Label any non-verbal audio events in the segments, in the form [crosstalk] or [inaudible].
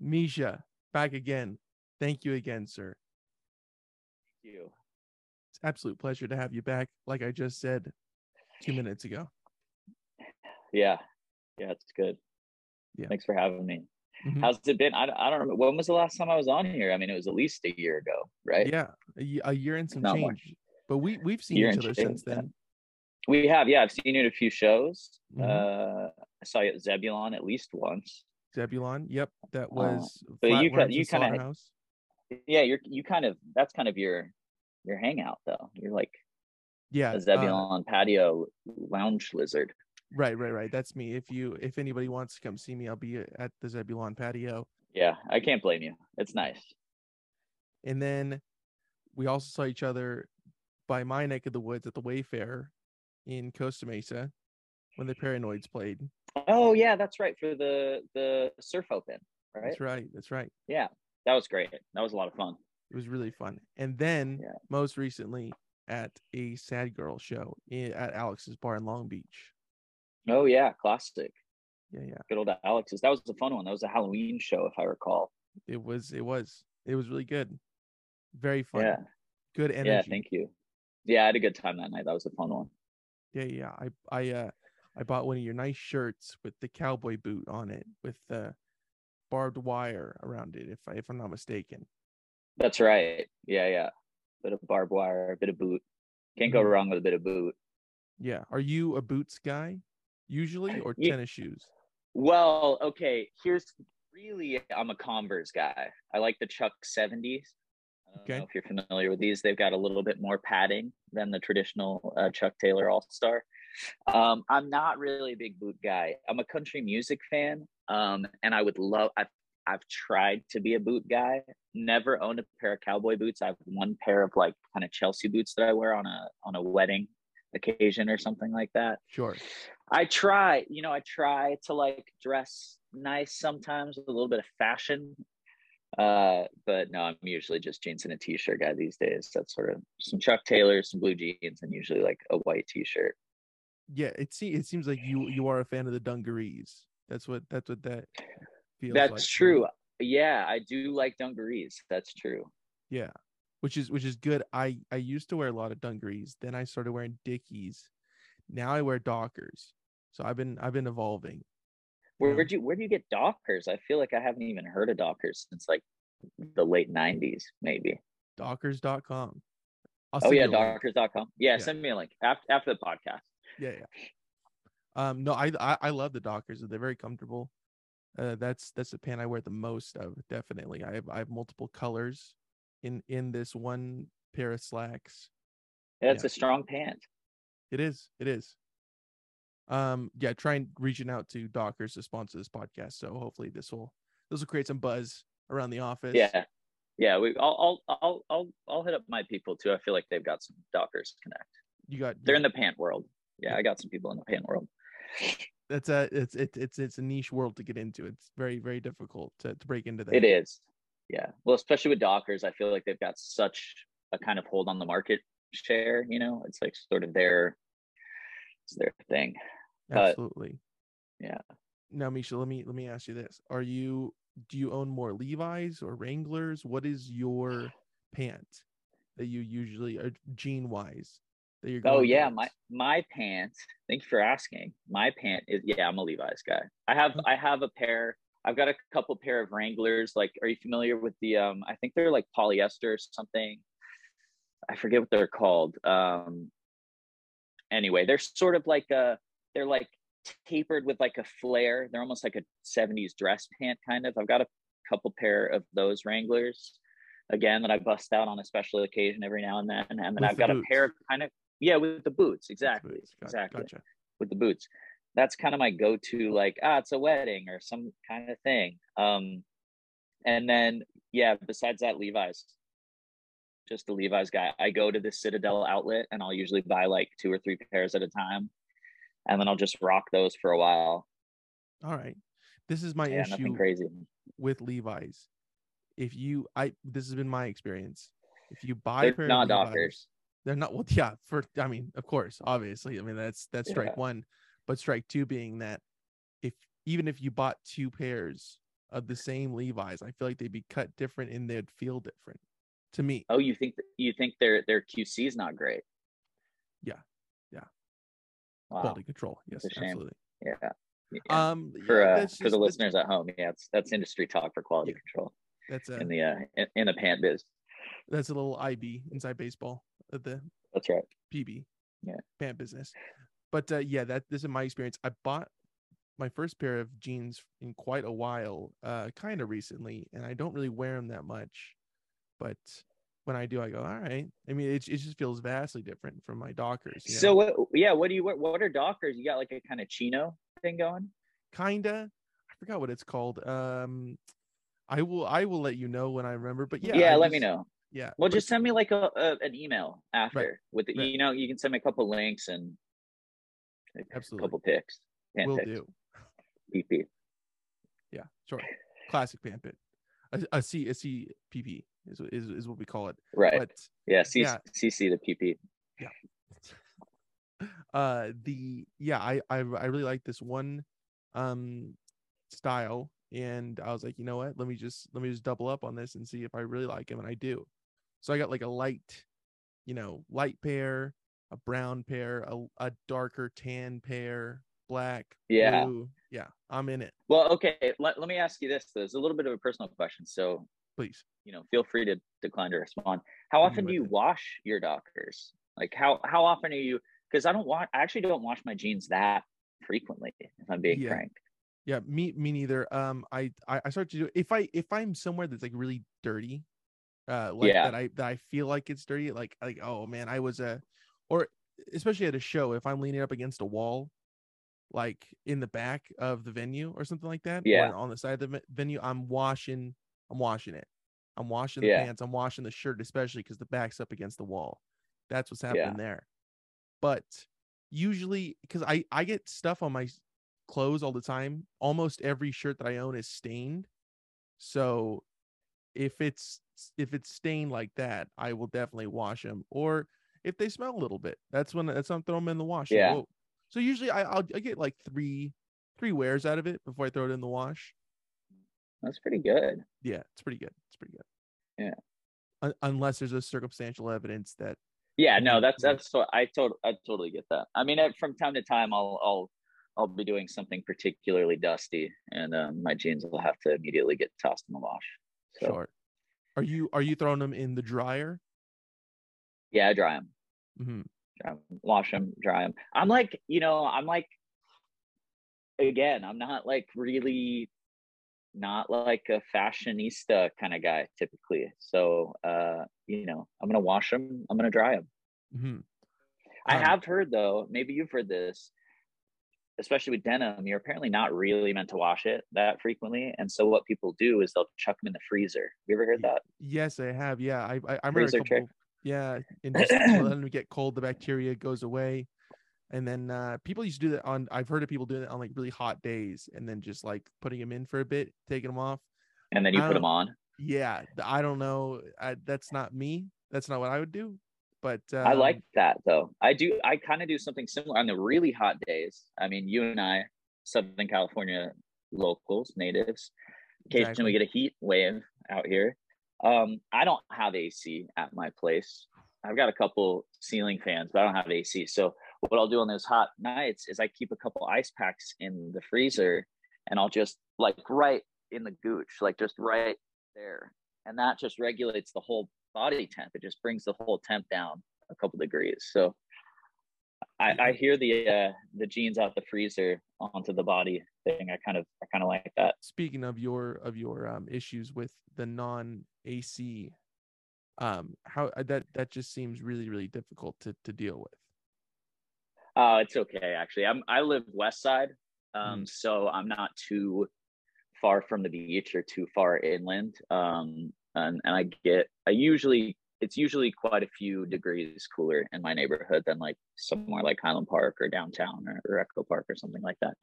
Misha, back again. Thank you again, sir. Thank you. It's absolute pleasure to have you back. Like I just said two minutes ago. [sighs] Yeah. Yeah, it's good. Yeah. Thanks for having me. Mhm. How's it been? I, I don't remember. When was the last time I was on here? I mean, it was at least a year ago, right? Yeah, a, a year and some Not more. change. But we we've seen each other since yeah. then. We have. Yeah, I've seen you at a few shows. Mhm. Uh, I saw you at Zebulon at least once. Zebulon. Yep, that Uh, was. but you Flatworms ki- you kinda- Slaughterhouse. Yeah, you're you kind of that's kind of your your hangout though. You're like Yeah, a uh, Zebulon patio lounge lizard. right, right, right. That's me. If you if anybody wants to come see me, I'll be at the Zebulon patio. Yeah, I can't blame you. It's nice. And then we also saw each other by my neck of the woods at the Wayfarer in Costa Mesa when the Paranoids played. Oh yeah, that's right for the the surf open, right? That's right. That's right. Yeah, that was great. That was a lot of fun. It was really fun. And then Yeah. most recently at a Sad Girl show at Alex's Bar in Long Beach. Oh yeah, classic. Yeah, yeah. Good old Alex's. That was a fun one. That was a Halloween show, if I recall. It was. It was. It was really good. Very fun. Yeah, Good energy. yeah. Thank you. Yeah, I had a good time that night. That was a fun one. Yeah, yeah. I I uh I bought one of your nice shirts with the cowboy boot on it with the barbed wire around it. If I if I'm not mistaken. That's right. Yeah, yeah. Bit of barbed wire, a bit of boot. Can't go Mhm. wrong with a bit of boot. Yeah. Are you a boots guy usually or Ye- tennis shoes? Well, okay. Here's really, I'm a Converse guy. I like the Chuck 70s. I don't Okay. if you're familiar with these. They've got a little bit more padding than the traditional uh, Chuck Taylor All Star. Um, I'm not really a big boot guy. I'm a country music fan, um, and I would love. I've I've tried to be a boot guy. Never owned a pair of cowboy boots. I have one pair of like kind of Chelsea boots that I wear on a on a wedding occasion or something like that. Sure. I try, you know, I try to like dress nice sometimes with a little bit of fashion. Uh, but no, I'm usually just jeans and a t-shirt guy these days. That's sort of some Chuck Taylors, some blue jeans, and usually like a white t-shirt. Yeah, it se- it seems like you you are a fan of the dungarees. That's what that's what that feels That's like true. Yeah, I do like dungarees. That's true. Yeah. Which is which is good. I I used to wear a lot of dungarees. Then I started wearing Dickies. Now I wear Dockers. So I've been I've been evolving. Where where'd you where do you get Dockers? I feel like I haven't even heard of Dockers since like the late '90s, maybe. Dockers.com. I'll Oh yeah, you a link. Dockers.com. Yeah, Yeah. send me a link after after the podcast. Yeah, yeah. Um, no, I, I I love the Dockers. They're very comfortable. Uh, that's that's the pant I wear the most of. Definitely, I have I have multiple colors in in this one pair of slacks. It's Yeah. a strong pant. It is, it is. Um, yeah, trying reaching out to Dockers to sponsor this podcast. So hopefully this will this will create some buzz around the office. Yeah, yeah. We, I'll, I'll, I'll, I'll, I'll hit up my people too. I feel like they've got some Dockers Connect. you got They're yeah, in the pant world. Yeah, I got some people in the pant world. that's a it's it's it's it's a niche world to get into. It's very very difficult to to break into that. It is. Yeah. Well, especially with Dockers, I feel like they've got such a kind of hold on the market share. You know, it's like sort of their, it's their thing. but- Absolutely. Yeah. Now, Misha, let me let me ask you this: Are you do you own more Levi's or Wranglers? What is your pant that you usually are jean wise that you're? Oh yeah, my my pant. Thank you for asking. My pant is yeah. I'm a Levi's guy. I have I have a pair. I've got a couple pair of Wranglers. Like, are you familiar with the? Um, I think they're like polyester or something. I forget what they're called. Um, anyway, they're sort of like a. They're like tapered with like a flare. They're almost like a '70s dress pant kind of. I've got a couple pair of those Wranglers. Again, that I bust out on a special occasion every now and then, and then With I've the got a pair of kind of yeah with the boots. Exactly. boots. Got- exactly. Gotcha. with the boots. That's kind of my go-to like ah it's a wedding or some kind of thing. Um and then yeah besides that levi's. Just the levi's guy. I go to the citadel outlet and i'll usually buy like two or three pairs at a time and then i'll just rock those for a while. All right. This is my yeah issue nothing crazy. with Levi's. If you, I, this has been my experience. If you buy they're pair not Levi's, they're not. Well, [laughs] yeah. For I mean, of course, obviously. I mean, that's that's strike Yeah. one, but strike two being that if even if you bought two pairs of the same Levi's, I feel like they'd be cut different and they'd feel different to me. Oh, you think you think their their QC is not great? Yeah, yeah. Wow. Quality control. Yes, That's a shame. absolutely. Yeah. yeah. Um, for yeah, uh, that's for the listeners at home, yeah, that's that's industry talk for quality control That's a in the uh in, in the pant biz. that's a little IB inside baseball at the That's right. PB. Yeah. Pant business. But uh, yeah, that this is my experience. I bought my first pair of jeans in quite a while, uh, kind of recently, and I don't really wear them that much. But when I do, I go, all right. I mean, it, it just feels vastly different from my Dockers. You know? So what? Yeah, what do you what, what are Dockers? You got like a kind of chino thing going? kinda, I forgot what it's called. Um, I will I will let you know when I remember. But yeah, Yeah, I let me know. Yeah. Well, just send me like a, a an email after with the, right. you know you can send me a couple links and a Absolutely. couple pics. Pant will pics. do. PP. Yeah, sure. Classic pan pit. A, a C a C PP is, is is what we call it. Right. But yeah. C- yeah. CC the PP. Yeah [laughs] uh the yeah I, I i really like this one um style and i was like you know what let me just let me just double up on this and see if i really like him and i do so i got like a light you know light pair a brown pair a, a darker tan pair black Yeah. blue. yeah i'm in it Well, okay. Let, let me ask you this. Though. It's a little bit of a personal question. So, please you know, feel free to decline to respond. How often do you it. wash your Dockers? Like how how often are you? Because I don't want. I actually don't wash my jeans that frequently. If I'm being Yeah. frank. yeah me me neither um i i, I start to do if i if i'm somewhere that's like really dirty uh like Yeah. that i that i feel like it's dirty like like oh man i was a or especially at a show if i'm leaning up against a wall like in the back of the venue or something like that Yeah. or on the side of the venue i'm washing i'm washing it i'm washing the Yeah. pants i'm washing the shirt especially because the back's up against the wall that's what's Yeah. happening there but usually because i i get stuff on my clothes all the time almost every shirt that i own is stained so if it's if it's stained like that i will definitely wash them or if they smell a little bit that's when that's when i'm throwing them in the wash Yeah. Whoa. so usually I, I'll I get like three three wears out of it before i throw it in the wash That's pretty good. yeah it's pretty good it's pretty good Yeah. Un- unless there's a circumstantial evidence that Yeah, no, that's that's what I tot I totally get that. I mean, uh, from time to time, I'll I'll I'll be doing something particularly dusty, and um, my jeans will have to immediately get tossed in the wash. So short are you are you throwing them in the dryer yeah, I dry them, hmm dry 'em, wash them, dry them. I'm like, you know, I'm like, again, I'm not like really not like a fashionista kind of guy typically. So, uh, you know, I'm gonna wash them, I'm gonna dry them. Mm-hmm. I Um, have heard though, maybe you've heard this, especially with denim, you're apparently not really meant to wash it that frequently. And so what people do is they'll chuck them in the freezer. You ever heard that? Yes, I have. Yeah, I I, I remember a couple. trick. Yeah, and just to let them get cold, the bacteria goes away, and then uh, people used to do that on. I've heard of people doing it on like really hot days, and then just like putting them in for a bit, taking them off. And then you put them on. Yeah, I don't know. I, that's not me. That's not what I would do. But um, I like that though. I do. I kind of do something similar on the really hot days. I mean, you and I, Southern California locals, natives, occasionally Exactly. we get a heat wave out here. Um, I don't have AC at my place. I've got a couple ceiling fans, but I don't have AC. So what I'll do on those hot nights is I keep a couple ice packs in the freezer, and I'll just like right in the gooch, like just right there, and that just regulates the whole body temp. It just brings the whole temp down a couple degrees. So I, I hear the uh, the jeans out the freezer onto the body thing. I kind of I kind of like that. speaking of your of your um issues with the non AC, um, how uh, that that just seems really really difficult to to deal with. Oh, it's okay actually. I'm I live west side, um, so I'm not too far from the beach or too far inland. Um, and and I get I usually it's usually quite a few degrees cooler in my neighborhood than like somewhere like Highland Park or downtown or, or Echo Park or something like that.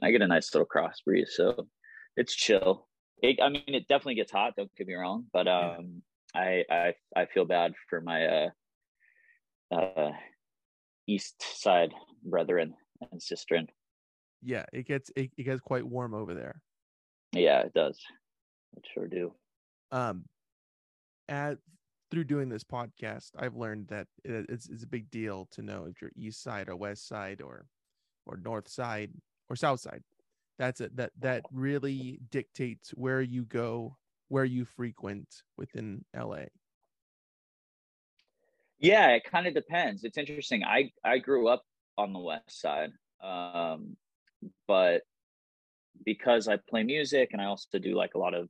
And I get a nice little cross breeze, so it's chill. It, I mean, it definitely gets hot. Don't get me wrong, but um, I I I feel bad for my uh uh east side brethren and sisterin. Yeah, it gets it, it gets quite warm over there. Yeah, it does. It sure do. Um, at through doing this podcast, I've learned that it's, it's a big deal to know if you're east side or west side or or north side or south side. That's it. That that really dictates where you go, where you frequent within LA. Yeah, it kind of depends. It's interesting. I I grew up on the west side, um, but because I play music and I also do like a lot of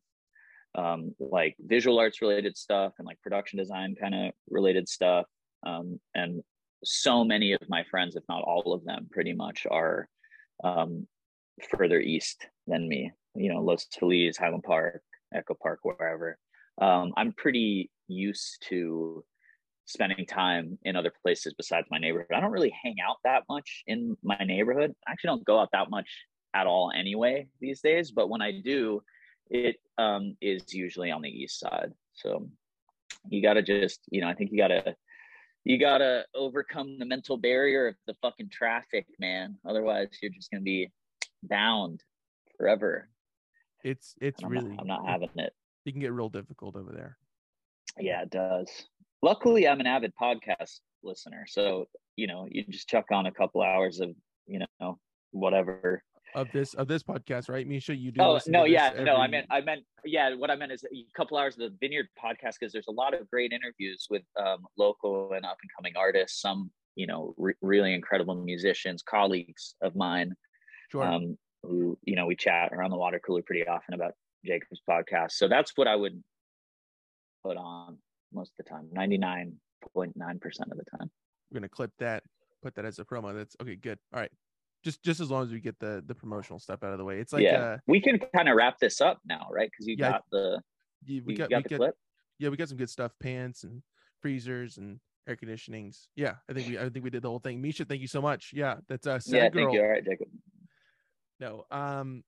um, like visual arts related stuff and like production design kind of related stuff. Um, and so many of my friends, if not all of them, pretty much are um, further east than me. You know, Los Feliz, Highland Park, Echo Park, wherever. Um, I'm pretty used to spending time in other places besides my neighborhood. I don't really hang out that much in my neighborhood. I actually don't go out that much at all anyway these days. But when I do, it um, is usually on the east side. So you got to just, you know, I think you got to you got to overcome the mental barrier of the fucking traffic, man. Otherwise, you're just going to be bound forever. It's it's I'm really not, I'm not having it. It can get real difficult over there. Yeah, it does. Luckily, I'm an avid podcast listener, so you know, you just chuck on a couple hours of you know whatever of this of this podcast, right, Misha? You do. Oh no, yeah, every... no. I meant, I meant, yeah. What I meant is a couple hours of the Vineyard podcast because there's a lot of great interviews with um, local and up and coming artists. Some, you know, re- really incredible musicians, colleagues of mine, sure. um, who you know we chat around the water cooler pretty often about Jacob's podcast. So that's what I would put on most of the time, ninety nine point nine percent of the time. We're gonna clip that, put that as a promo. That's okay. Good. All right just just as long as we get the the promotional stuff out of the way. It's like yeah, uh, we can kind of wrap this up now, right? Because you yeah, got the yeah, we got, got we the clip. Yeah, we got some good stuff: pants and freezers and air conditionings. Yeah, I think we I think we did the whole thing. Misha, thank you so much. Yeah, that's uh yeah, girl. thank you. All right, Jacob. No, um,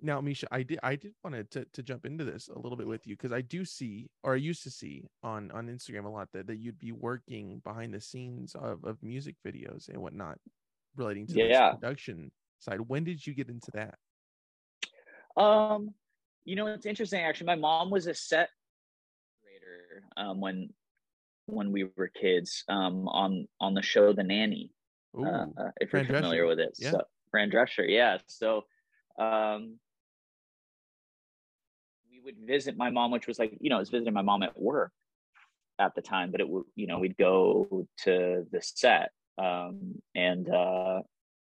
now Misha, I did I did want to to jump into this a little bit with you because I do see or I used to see on on Instagram a lot that that you'd be working behind the scenes of of music videos and whatnot relating to yeah. production side. When did you get into that? Um, you know, it's interesting actually. My mom was a set creator um, when when we were kids um, on on the show The Nanny. Ooh, uh, if Fran you're familiar Drescher. with it, yeah. so, Fran Drescher, yeah. So um, we would visit my mom, which was like you know, I was visiting my mom at work at the time, but it would you know we'd go to the set um, and uh,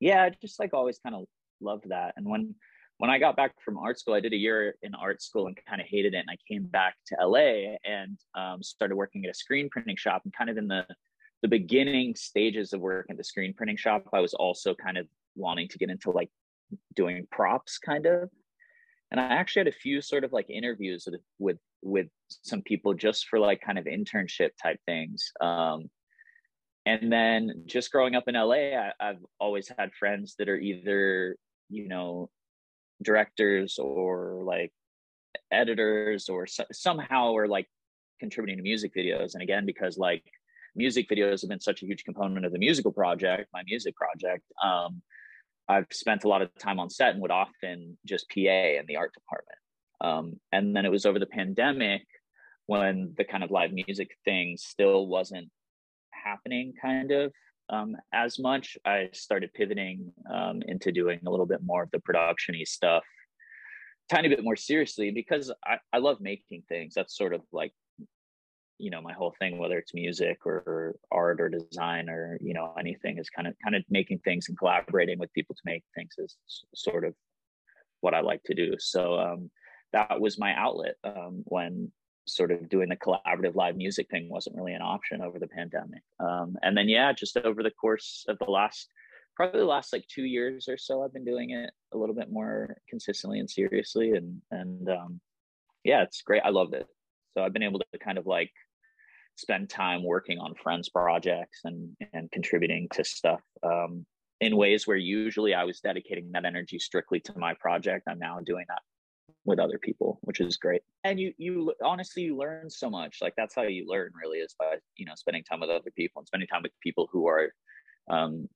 yeah, just like always kind of loved that. And when when I got back from art school, I did a year in art school and kind of hated it. And I came back to LA and um, started working at a screen printing shop. And kind of in the the beginning stages of work at the screen printing shop, I was also kind of wanting to get into like doing props, kind of. And I actually had a few sort of like interviews with with, with some people just for like kind of internship type things. Um, and then just growing up in la I, have always had friends that are either you know directors or like editors or so, somehow are like contributing to music videos. And again because like music videos have been such a huge component of the musical project my music project um, i've spent a lot of time on set and would often just pa in the art department. Um, and then it was over the pandemic when the kind of live music thing still wasn't happening kind of um, as much. I started pivoting um, into doing a little bit more of the productiony stuff, tiny bit more seriously because I, I love making things. That's sort of like you know my whole thing whether it's music or, or, art or design or you know anything is kind of kind of making things and collaborating with people to make things is sort of what i like to do so um, that was my outlet um, when sort of doing the collaborative live music thing wasn't really an option over the pandemic. Um, and then, yeah, just over the course of the last, probably the last like two years or so, I've been doing it a little bit more consistently and seriously. And, and um, yeah, it's great. I love it. So I've been able to kind of like spend time working on friends projects and, and contributing to stuff um, in ways where usually I was dedicating that energy strictly to my project. I'm now doing that with other people which is great and you you honestly you learn so much like that's how you learn really is by you know spending time with other people and spending time with people who are um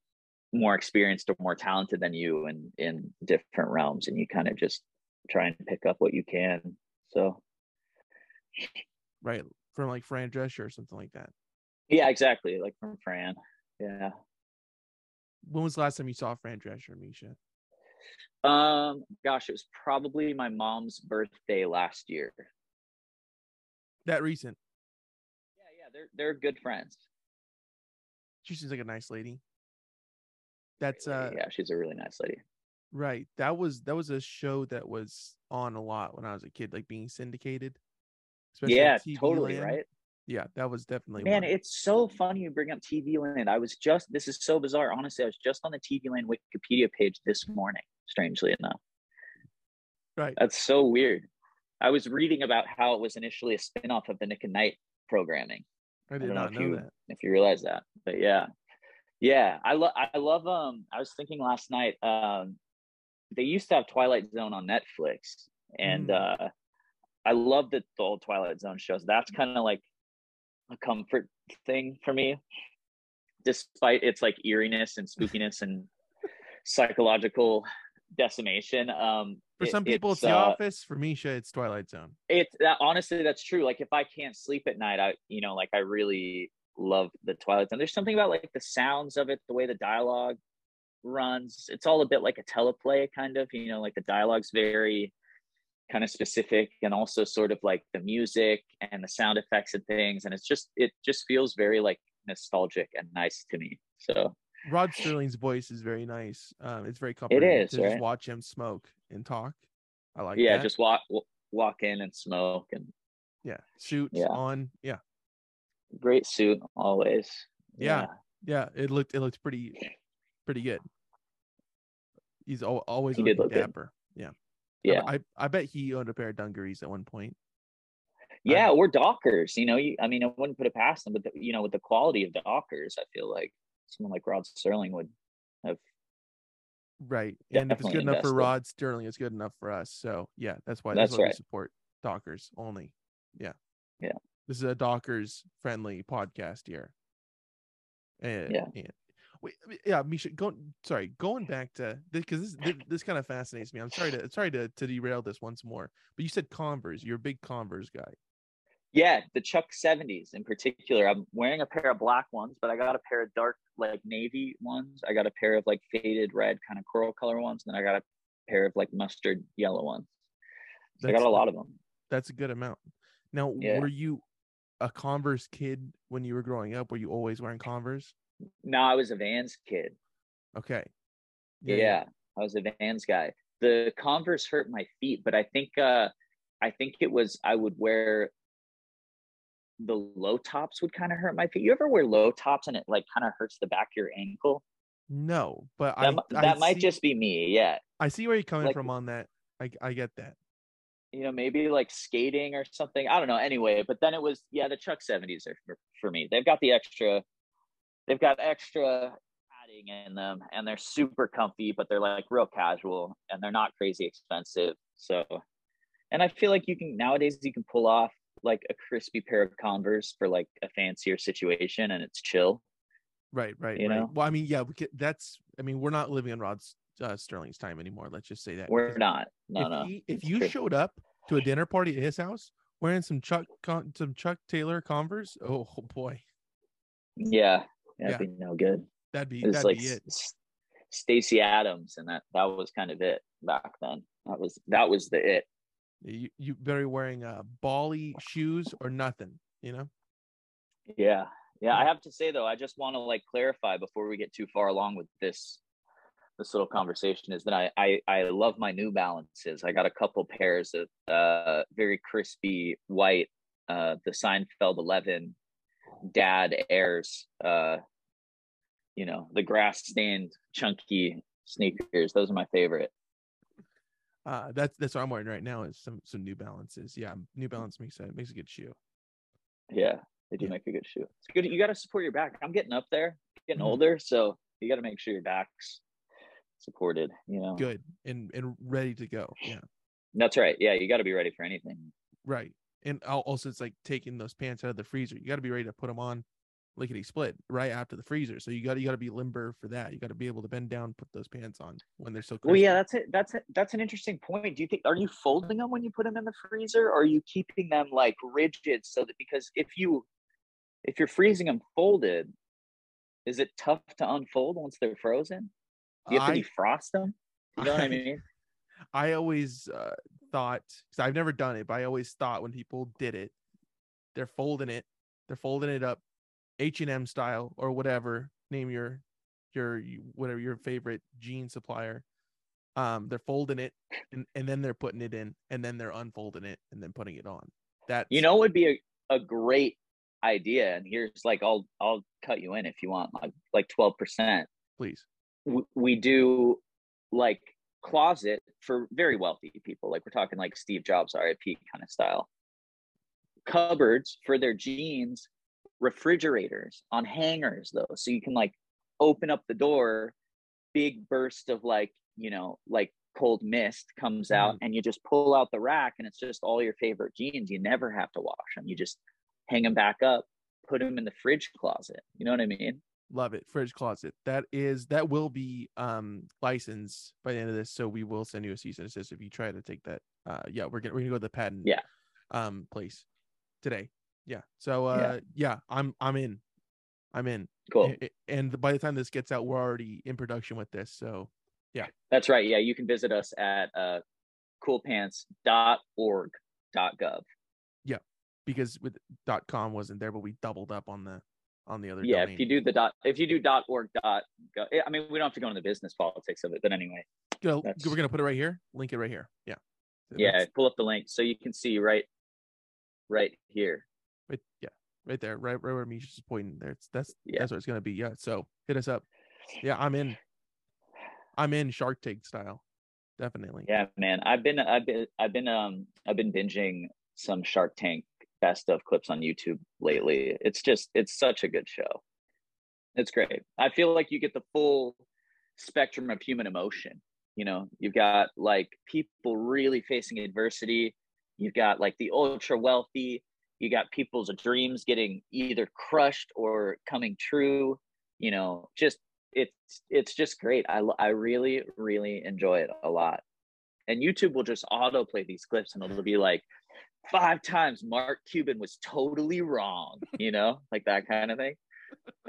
more experienced or more talented than you in in different realms and you kind of just try and pick up what you can. So right from like Fran Drescher or something like that. Yeah, exactly. Like from Fran. Yeah. When was the last time you saw Fran Drescher, Misha? Um, gosh, it was probably my mom's birthday last year. That recent. Yeah, yeah, they're they're good friends. She seems like a nice lady. That's uh yeah, she's a really nice lady. right. That was that was a show that was on a lot when I was a kid, like being syndicated. Yeah, totally, Land. right? Yeah, that was definitely Man, one. it's so funny you bring up TV Land. I was just this is so bizarre. Honestly, I was just on the TV Land Wikipedia page this morning, strangely enough. right. That's so weird. I was reading about how it was initially a spin-off of the Nick at Nite programming. I I did don't know if know you that. if you realize that. But yeah. Yeah. I love I love um I was thinking last night, um they used to have Twilight Zone on Netflix. And Mm. uh I love the, the old Twilight Zone shows. That's kind of like a comfort thing for me. Despite its like eeriness and spookiness and psychological decimation. Um For it- some people, it's, it's, The uh, Office. For Misha, it's Twilight Zone. it's that honestly that's true like if i can't sleep at night i you know like i really love the twilight zone there's something about like the sounds of it the way the dialogue runs it's all a bit like a teleplay kind of you know like the dialogue's very kind of specific and also sort of like the music and the sound effects and things and it's just it just feels very like nostalgic and nice to me so Rod Sterling's voice is very nice. Um, it's very comforting is, to just watch him smoke and talk. I like it. yeah that. just walk walk in and smoke and yeah, suits Yeah. on. Yeah, great suit always Yeah. yeah. It looked it looked pretty pretty good. He's al- always He looking look good. dapper. Yeah, yeah I, I bet he owned a pair of dungarees at one point. Yeah, we're Dockers. You know, you, I mean, I wouldn't put it past them, but the, you know, with the quality of Dockers, I feel like someone like Rod Sterling would have. Right. And if it's good Definitely enough for. Rod Sterling, it's good enough for us. So yeah, that's why that's, That's why we support Dockers only. Yeah. Yeah. This is a Dockers friendly podcast here. And, Yeah. and- wait, yeah, Misha, go sorry, going back to because this this, this kind of fascinates me. I'm sorry to sorry to, to derail this once more, but you said Converse. You're a big Converse guy. Yeah, the Chuck 70s in particular. I'm wearing a pair of black ones, but I got a pair of dark, like navy ones. I got a pair of like faded red, kind of coral color ones. And then I got a pair of like mustard yellow ones. So I got a lot of them. That's a good amount. Now, Yeah. were you a Converse kid when you were growing up? Were you always wearing Converse? No, I was a Vans kid. Okay. Yeah, I was a Vans guy. The Converse hurt my feet, but I think uh I think it was I would wear the low tops would kind of hurt my feet. You ever wear low tops and it like kind of hurts the back of your ankle? No, but That, I that might see- just be me. Yeah. I see where you're coming like- from on that. I I get that. You know, maybe like skating or something. I don't know. Anyway, but then it was yeah, the Chuck 70s are for, for me. They've got the extra they've got extra padding in them and they're super comfy, but they're like real casual and they're not crazy expensive. So and I feel like you can nowadays you can pull off like a crispy pair of Converse for like a fancier situation and it's chill. Right, right, You right. know? Well, I mean, yeah, we could, that's. I mean, we're not living in Rod uh, Sterling's time anymore. Let's just say that. We're not. No, if no. he- if you true. showed up to a dinner party at his house wearing some Chuck Con- some Chuck Taylor Converse, oh [laughs] boy, Yeah. That'd Yeah. be no good. that'd be that'd like be it. Stacy Adams, and that that was kind of it back then. That was that was the it. You you better be wearing uh bally shoes or nothing. You know. Yeah, yeah. I have to say though, I just want to like clarify before we get too far along with this this little conversation is that I I, I love my New Balances. I got a couple pairs of uh very crispy white uh the Seinfeld 11 dad airs uh you know the grass stained chunky sneakers those are my favorite Uh, that's that's what I'm wearing right now is some some New Balances. Yeah, New Balance makes a makes a good shoe. Yeah, they do Yeah. make a good shoe. It's good. You got to support your back. I'm getting up there, getting Mhm. older, so you got to make sure your back's supported. You know, Good and and ready to go. Yeah. that's right. Yeah, you got to be ready for anything. Right. And also, it's like taking those pants out of the freezer. You got to be ready to put them on lickety split right after the freezer. So you got you got to be limber for that. You got to be able to bend down, put those pants on when they're so. Crispy. Well, yeah, that's it. That's it. That's an interesting point. Do you think are you folding them when you put them in the freezer, or are you keeping them like rigid so that because if you if you're freezing them folded, is it tough to unfold once they're frozen? Do you have to defrost them? You know what I [laughs] mean? I always uh, thought because I've never done it, but I always thought when people did it, they're folding it, they're folding it up, H and M style or whatever. Name your your whatever your favorite jean supplier. Um, they're folding it and, and then they're putting it in, and then they're unfolding it and then putting it on. That you know would be a, a great idea. And here's like I'll I'll cut you in if you want like like twelve percent. Please. We, we do like closet for very wealthy people. Like we're talking like Steve Jobs RIP kind of style. Cupboards for their jeans, refrigerators on hangers though. So you can like open up the door, big burst of like, you know, like cold mist comes out mm. and you just pull out the rack and it's just all your favorite jeans. You never have to wash them. You just hang them back up, put them in the fridge closet. You know what I mean? Love it. Fridge closet. That is that will be um licensed by the end of this. So we will send you a cease and desist if you try to take that. Uh yeah, we're gonna we're gonna go to the patent yeah um place today. Yeah. So uh yeah, yeah I'm I'm in. I'm in. Cool. And by the time this gets out, we're already in production with this. So yeah. That's right. Yeah, you can visit us at uh coolpants.org.gov. Yeah. Because with dot .com wasn't there, but we doubled up on the on the other. Yeah, domain. if you do the dot, if you do dot org dot, go, I mean, we don't have to go into the business politics of it, but anyway, go, we're gonna put it right here. Link it right here. Yeah. So yeah, pull up the link so you can see right, right here. Right, yeah, right there, right, right where Misha's pointing. There, it's, that's yeah. that's what it's gonna be. Yeah. So hit us up. Yeah, I'm in. I'm in Shark Tank style. Definitely. Yeah, man. I've been, I've been, I've been, um, I've been binging some Shark Tank best of clips on YouTube lately. It's just it's such a good show. It's great. I feel like you get the full spectrum of human emotion. You know, you've got like people really facing adversity. You've got like the ultra wealthy. You got people's dreams getting either crushed or coming true. You know, just it's it's just great. I I really really enjoy it a lot. And YouTube will just autoplay these clips, and it'll be like five times Mark Cuban was totally wrong, you know, like that kind of thing.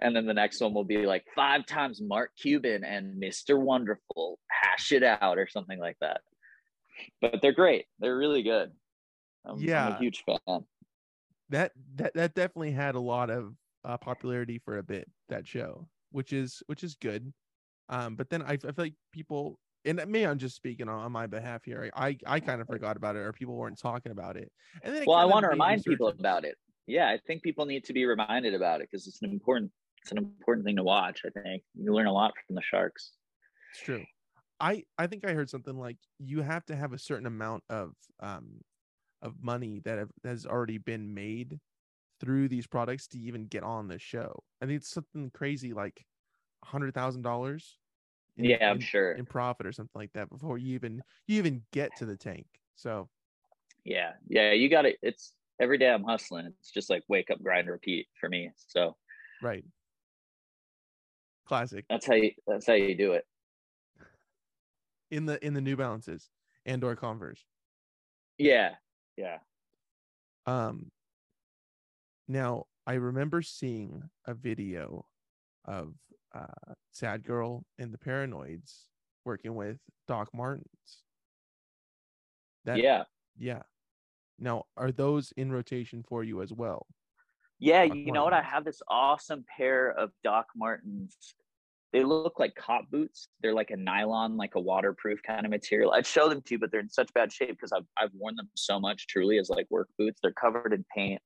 And then the next one will be like five times Mark Cuban and Mr. Wonderful hash it out or something like that. But they're great. They're really good. I'm, yeah, I'm a huge fan. That that that definitely had a lot of uh, popularity for a bit. That show, which is which is good. Um, but then I, I feel like people and me, I'm just speaking on, on my behalf here. I I kind of [laughs] forgot about it, or people weren't talking about it. And then well, I want to remind people about it. Yeah, I think people need to be reminded about it because it's an important it's an important thing to watch. I think you learn a lot from the sharks. It's true. I I think I heard something like you have to have a certain amount of um of money that have, has already been made through these products to even get on the show. I think it's something crazy like a hundred thousand dollars yeah, I'm in, sure in profit or something like that before you even you even get to the tank. So yeah, yeah, you got it. It's every day I'm hustling. It's just like wake up, grind, repeat for me. So right, classic. That's how you. That's how you do it. In the in the New Balances and or Converse. Yeah, yeah. Um. Now I remember seeing a video of uh, Sad Girl and the Paranoids working with Doc Martens. That, yeah. Yeah. Now, are those in rotation for you as well? Yeah, Doc you Martens. know what? I have this awesome pair of Doc Martens. They look like cop boots. They're like a nylon, like a waterproof kind of material. I'd show them to you, but they're in such bad shape because I've I've worn them so much. Truly, as like work boots. They're covered in paint.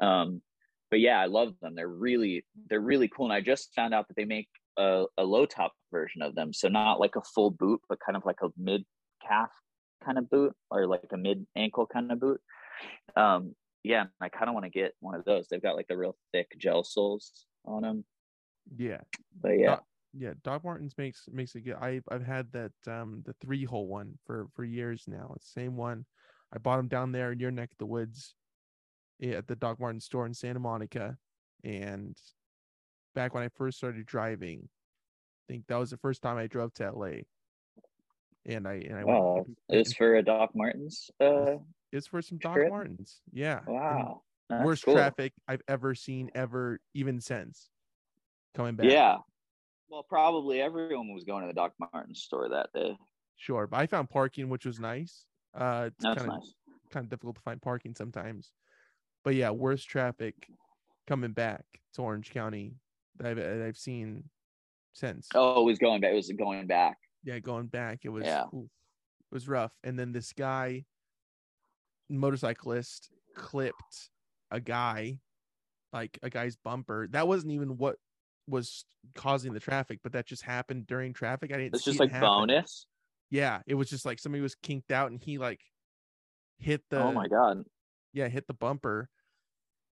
Um, but yeah, I love them. They're really they're really cool. And I just found out that they make a, a low top version of them, so not like a full boot, but kind of like a mid calf kind of boot or like a mid ankle kind of boot. Um, yeah, I kind of want to get one of those. They've got like the real thick gel soles on them. Yeah, but yeah. Doc, yeah, Doc Martens makes makes it good. I I've had that um the three hole one for for years now. It's the same one. I bought them down there in your neck of the woods at the Doc Martens store in Santa Monica. and back when I first started driving, I think that was the first time I drove to LA. And I and I wow, it's for a Doc Martens. Uh, it's for some Doc trip? Martens. Yeah. Wow. Worst cool. traffic I've ever seen ever, even since coming back. Yeah. Well, probably everyone was going to the Doc Martens store that day. Sure, but I found parking, which was nice. Uh, it's That's kind of nice. kind of difficult to find parking sometimes. But yeah, worst traffic coming back to Orange County that I've, that I've seen since. Oh, it was going back. It was going back. Yeah, going back, it was Yeah. oof, it was rough. And then this guy, motorcyclist, clipped a guy, like a guy's bumper. That wasn't even what was causing the traffic, but that just happened during traffic. I didn't. It's just like bonus. Yeah, it was just like somebody was kinked out and he like hit the oh my god. yeah, hit the bumper.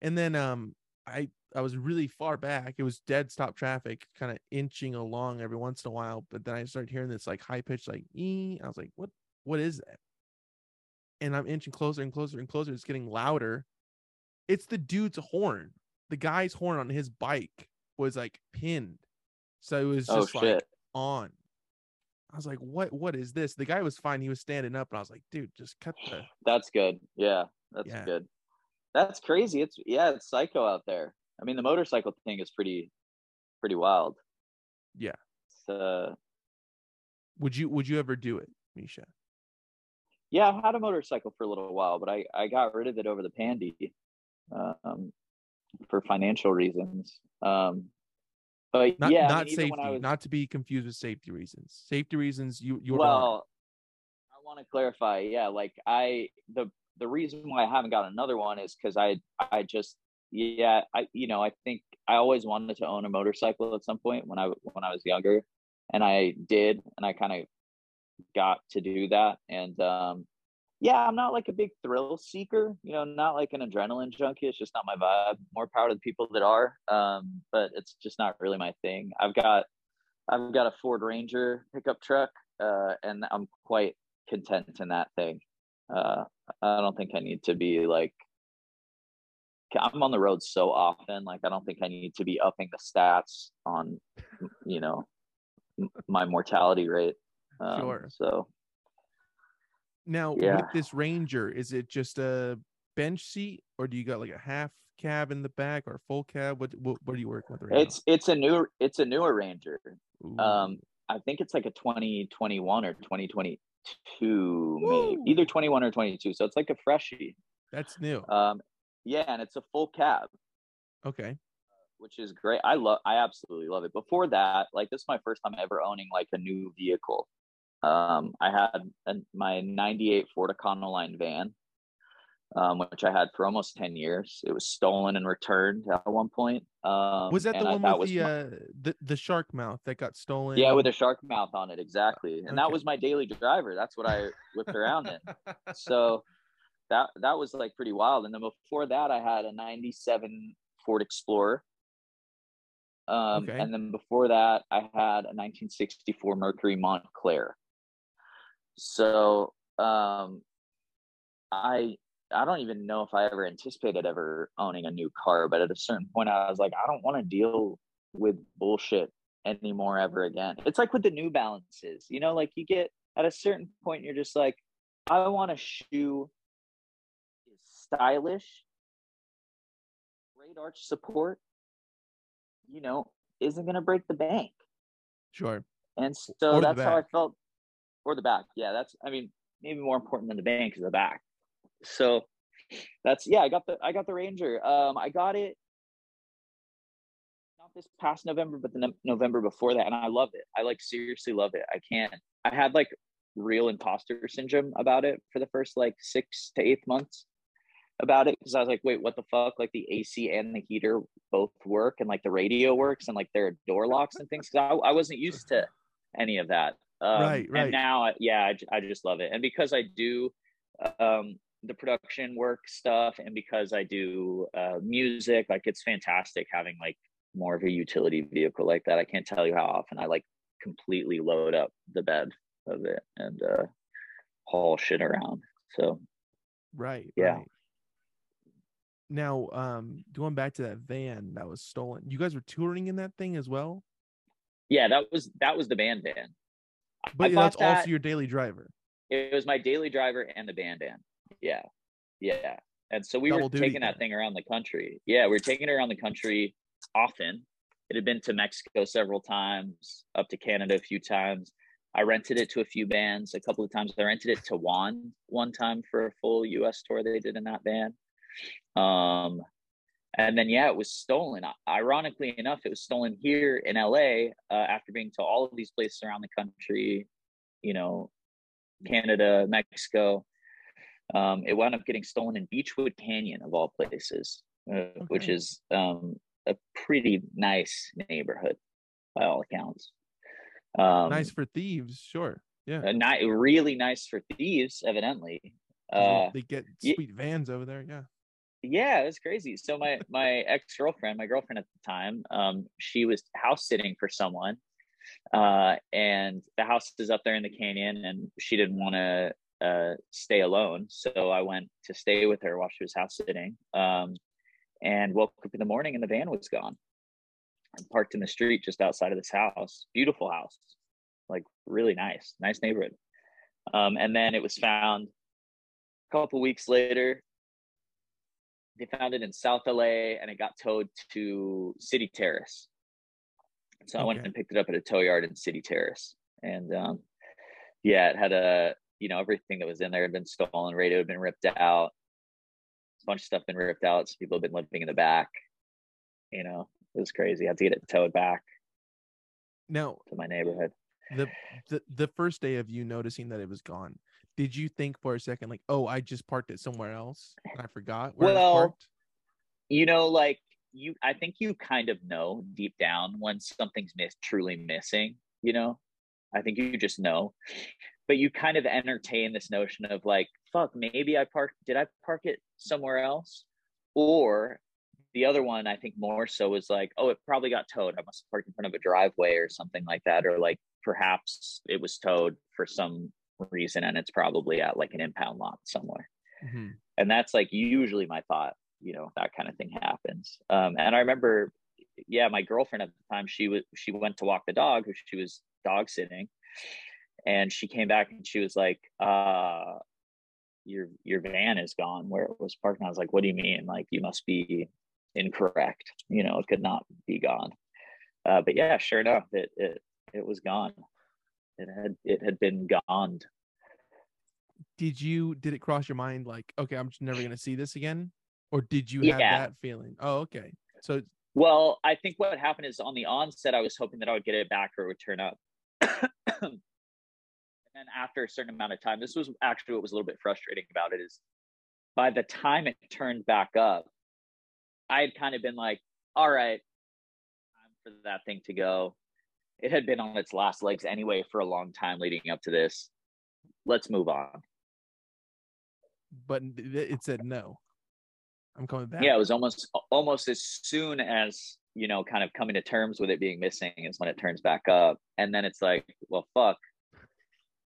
And then um I I was really far back. It was dead stop traffic, kind of inching along every once in a while, but then I started hearing this like high pitched like ee. I was like, "What what is that?" And I'm inching closer and closer and closer. It's getting louder. It's the dude's horn. The guy's horn on his bike was like pinned. So it was Oh just like on. I was like, "What what is this?" The guy was fine. He was standing up and I was like, "Dude, just cut the [sighs] That's good. Yeah, that's Yeah. good. That's crazy. It's yeah, it's psycho out there. I mean, the motorcycle thing is pretty, pretty wild. Yeah. Uh, Would you would you ever do it, Misha? yeah, I've had a motorcycle for a little while, but I I got rid of it over the pandy, um, for financial reasons. Um, but Not yeah, I not mean, safety, was, not to be confused with safety reasons. Safety reasons you you're well i want to clarify yeah like i the the reason why i haven't got another one is because i i just yeah i you know i think i always wanted to own a motorcycle at some point when i when i was younger and i did and i kind of got to do that and um yeah i'm not like a big thrill seeker you know not like an adrenaline junkie it's just not my vibe more power to the people that are um but it's just not really my thing i've got i've got a ford ranger pickup truck uh and i'm quite content in that thing uh i don't think i need to be like i'm on the road so often like i don't think i need to be upping the stats on you know my mortality rate um, Sure. so now Yeah. with this Ranger, is it just a bench seat or do you got like a half cab in the back or a full cab? What what, what are you working with right it's it's a new it's a newer ranger now? um i think it's like a 2021 or 2022 maybe either 21 or 22 so it's like a freshie that's new. um yeah and it's a full cab okay. which is great. I love, I absolutely love it. Before that, like this is my first time ever owning like a new vehicle. Um, I had a, my '98 Ford Econoline van, um, which I had for almost 10 years. It was stolen and returned at one point. Um, Was that the one with the was my- uh the, the shark mouth that got stolen? yeah, with a shark mouth on it, exactly. And that was my daily driver. That's what I whipped around in. [laughs] so that that was like pretty wild and then before that i had a 97 ford explorer um Okay. and then before that i had a 1964 mercury montclair so um i i don't even know if i ever anticipated ever owning a new car but at a certain point i was like i don't want to deal with bullshit anymore ever again it's like with the new balances you know like you get at a certain point you're just like i want a shoe is stylish great arch support you know isn't going to break the bank sure. and so the that's how I felt. Or the back. Yeah, that's I mean, maybe more important than the bank is the back. So that's yeah, I got the I got the Ranger. Um I got it not this past November, but the no- November before that, and I love it. I like seriously love it. I can't I had like real imposter syndrome about it for the first like six to eight months about it because I was like, wait, what the fuck? Like the AC and the heater both work, and like the radio works, and like there are door locks and things. 'Cause I, I wasn't used to any of that. Um, Right, right. And now, yeah, I, I just love it, and because I do um, the production work stuff, and because I do uh, music, like it's fantastic having like more of a utility vehicle like that. I can't tell you how often I like completely load up the bed of it and uh, haul shit around. So Right. Yeah. Right. Now, um, going back to that van that was stolen, you guys were touring in that thing as well. Yeah, that was that was the band van. But that's that, also your daily driver. It was my daily driver and the band van. Yeah, yeah. And so we Double were taking that thing around the country. Yeah, we were taking it around the country often. It had been to Mexico several times, up to Canada a few times. I rented it to a few bands a couple of times. I rented it to Juan one time for a full US tour they did in that band. Um, and then, yeah, it was stolen. Ironically enough, it was stolen here in LA uh, after being to all of these places around the country, you know, Canada, Mexico. Um, it wound up getting stolen in Beachwood Canyon, of all places, uh, okay. which is um, a pretty nice neighborhood by all accounts. Um, nice for thieves, sure. Yeah. Uh, not really nice for thieves, evidently. Uh, they get sweet yeah, vans over there. Yeah. Yeah, it was crazy. So my my ex girlfriend, my girlfriend at the time, um, she was house sitting for someone, uh, and the house is up there in the canyon, and she didn't want to uh, stay alone, so I went to stay with her while she was house sitting. Um, and woke up in the morning, and the van was gone parked in the street just outside of this house. Beautiful house, like really nice, nice neighborhood. Um, and then it was found a couple weeks later. They found it in South LA and it got towed to City Terrace. So okay. I went and picked it up at a tow yard in City Terrace. And um, yeah, it had a, you know, everything that was in there had been stolen, radio had been ripped out, a bunch of stuff been ripped out. So people had been living in the back, you know, it was crazy. I had to get it towed back. Now to my neighborhood. The, the the first day of you noticing that it was gone, did you think for a second like, oh, I just parked it somewhere else and I forgot where I parked? well, You know, like you, I think you kind of know deep down when something's miss truly missing. You know, I think you just know, but you kind of entertain this notion of like, fuck, maybe I parked. Did I park it somewhere else? Or the other one, I think more so was like, oh, it probably got towed. I must have parked in front of a driveway or something like that. Or like perhaps it was towed for some reason and it's probably at like an impound lot somewhere. Mm-hmm. And that's like usually my thought, you know, that kind of thing happens. Um, and I remember, yeah, my girlfriend at the time, she was, she went to walk the dog, who she was dog sitting and she came back and she was like, uh, your your van is gone where it was parked. And I was like, what do you mean? Like you must be incorrect. You know, it could not be gone. Uh, but yeah, sure enough, it it it was gone. It had it had been gone. Did you did it cross your mind like, okay, I'm just never gonna see this again, or did you have yeah. that feeling? Oh, okay. So well, I think what happened is on the onset, I was hoping that I would get it back or it would turn up. [coughs] and then after a certain amount of time, this was actually what was a little bit frustrating about it is by the time it turned back up, I had kind of been like, all right, time for that thing to go. It had been on its last legs anyway for a long time leading up to this. Let's move on. But it said no. I'm coming back. Yeah, it was almost almost as soon as you know, kind of coming to terms with it being missing is when it turns back up, and then it's like, well, fuck.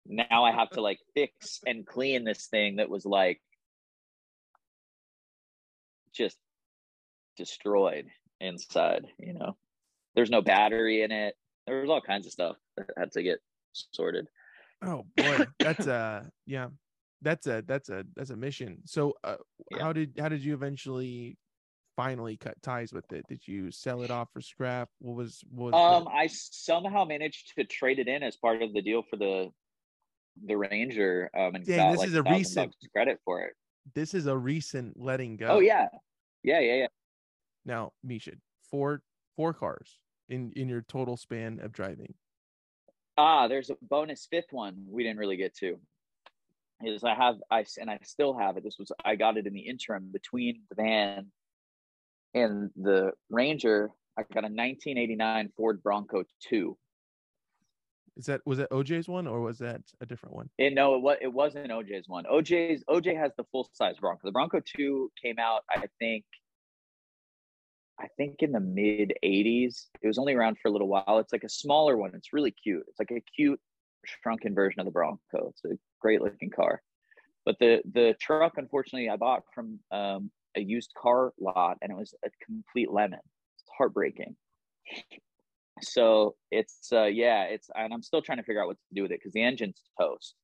Now I have to like [laughs] fix and clean this thing that was like just destroyed inside you know there's no battery in it there was all kinds of stuff that had to get sorted. Oh boy. That's a yeah. That's a that's a that's a mission. So uh, [laughs] yeah. how did how did you eventually finally cut ties with it? Did you sell it off for scrap? What was what was um the... i somehow managed to trade it in as part of the deal for the the ranger um and Dang, got this like is a recent credit for it. This is a recent letting go? Oh yeah. Yeah yeah yeah. Now, Misha, four four cars in in your total span of driving. Ah, there's a bonus fifth one we didn't really get to. Is I have I and I still have it. This was I got it in the interim between the van and the Ranger. I got a 1989 Ford Bronco 2. Is that was that OJ's one or was that a different one? It, no, it was it wasn't OJ's one. OJ's OJ has the full size Bronco. The Bronco 2 came out, I think, I think in the mid 80s. It was only around for a little while. It's like a smaller one. It's really cute. It's like a cute shrunken version of the Bronco. It's a great looking car. But the the truck, unfortunately, I bought from um, a used car lot and it was a complete lemon. It's heartbreaking. So it's uh yeah, it's and I'm still trying to figure out what to do with it because the engine's toast.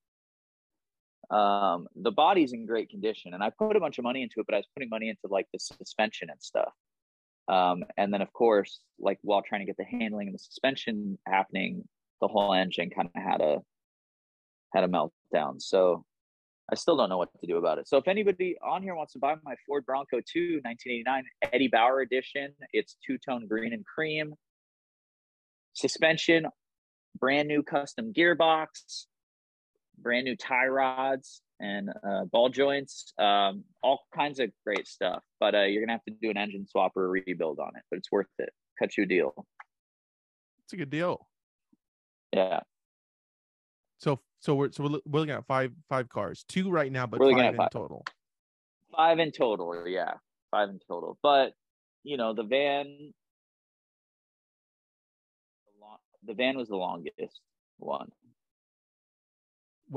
Um, the body's in great condition, and I put a bunch of money into it, but I was putting money into like the suspension and stuff. Um, and then of course, like while trying to get the handling and the suspension happening, the whole engine kind of had a had a meltdown. So I still don't know what to do about it. So if anybody on here wants to buy my Ford Bronco 2 1989 Eddie Bauer edition, it's two tone green and cream. Suspension, brand new custom gearbox, brand new tie rods and uh, ball joints, um, all kinds of great stuff. But uh, you're gonna have to do an engine swap or a rebuild on it, but it's worth it. Cut you a deal. It's a good deal. Yeah. So so we're so we're, we're looking at five five cars, two right now, but five in five. total. Five in total, yeah, five in total. But you know the van, the van was the longest one.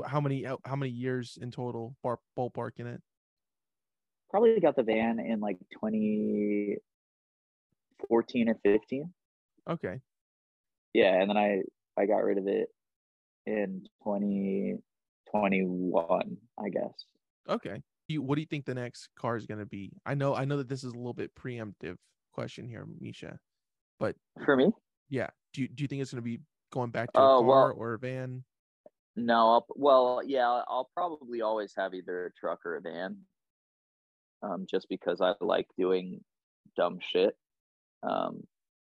How many how many years in total? Bar, ballpark in it. Probably got the van in like 2014 or 15. Okay. Yeah, and then I I got rid of it in 2021, I guess. Okay. You, What do you think the next car is going to be? I know I know that this is a little bit preemptive question here, Misha, but for me, yeah. Do you do you think it's going to be going back to a uh, car well, or a van? No, I'll, well, yeah, I'll probably always have either a truck or a van, um, just because I like doing dumb shit, um,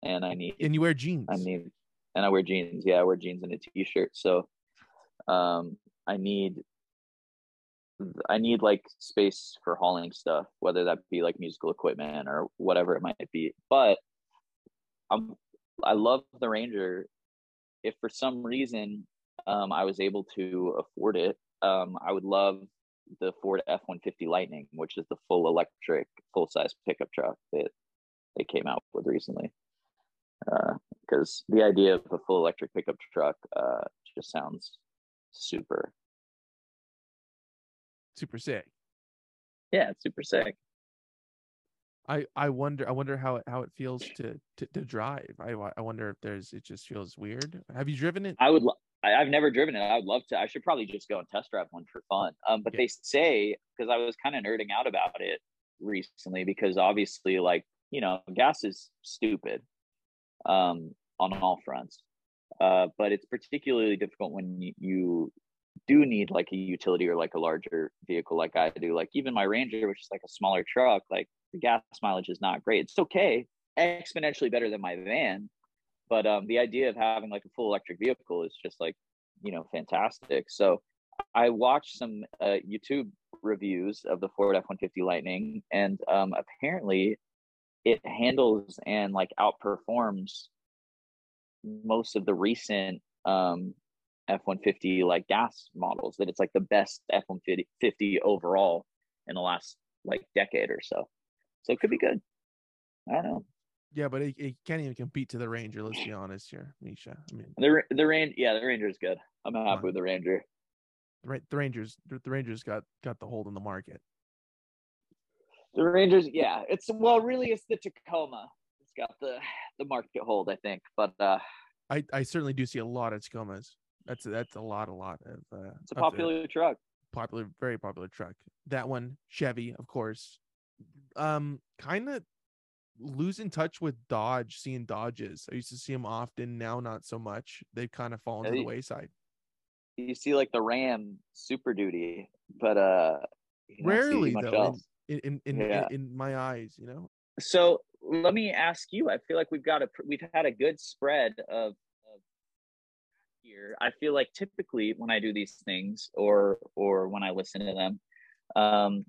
and I need and you wear jeans. I need and I wear jeans. Yeah, I wear jeans and a t-shirt. So um, I need I need like space for hauling stuff, whether that be like musical equipment or whatever it might be. But I'm I love the Ranger. If for some reason um, I was able to afford it, um, I would love the Ford F one fifty Lightning, which is the full electric, full size pickup truck that they came out with recently. Because uh, the idea of a full electric pickup truck uh, just sounds super. Super sick. Yeah super sick. I i wonder i wonder how it how it feels to to, to drive. I i wonder if there's it just feels weird. Have you driven it? I would lo- I, have never driven it i would love to i should probably just go and test drive one for fun um but yeah. they say because i was kind of nerding out about it recently because obviously like you know gas is stupid um, on all fronts. Uh, but it's particularly difficult when you, you do need like a utility or like a larger vehicle like I do. Like even my Ranger, which is like a smaller truck, like the gas mileage is not great. It's okay, exponentially better than my van. But um, the idea of having like a full electric vehicle is just like, you know, fantastic. So I watched some uh, YouTube reviews of the Ford F 150 Lightning, and um, apparently it handles and like outperforms most of the recent um F-150 like gas models that it's like the best F-150 overall in the last like decade or so. So it could be good. I don't know. Yeah, but it, it can't even compete to the Ranger. Let's be honest here, Misha. I mean, the the Ranger, yeah, the Ranger is good. I'm happy with the Ranger. The, the Rangers, the Rangers got got the hold on the market. The Rangers, yeah, it's well, really, it's the Tacoma. It's got the the market hold, I think. But uh, I I certainly do see a lot of Tacomas. That's that's a lot, a lot of. Uh, it's a popular truck. Popular, very popular truck. That one, Chevy, of course. Um, kind of losing touch with Dodge, seeing Dodges. I used to see them often. Now, not so much. They've kind of fallen yeah, to the wayside. You see, like the Ram Super Duty, but uh, rarely though in in in, yeah. in, in my eyes you know so let me ask you i feel like we've got a we've had a good spread of, of here i feel like typically when i do these things or or when i listen to them um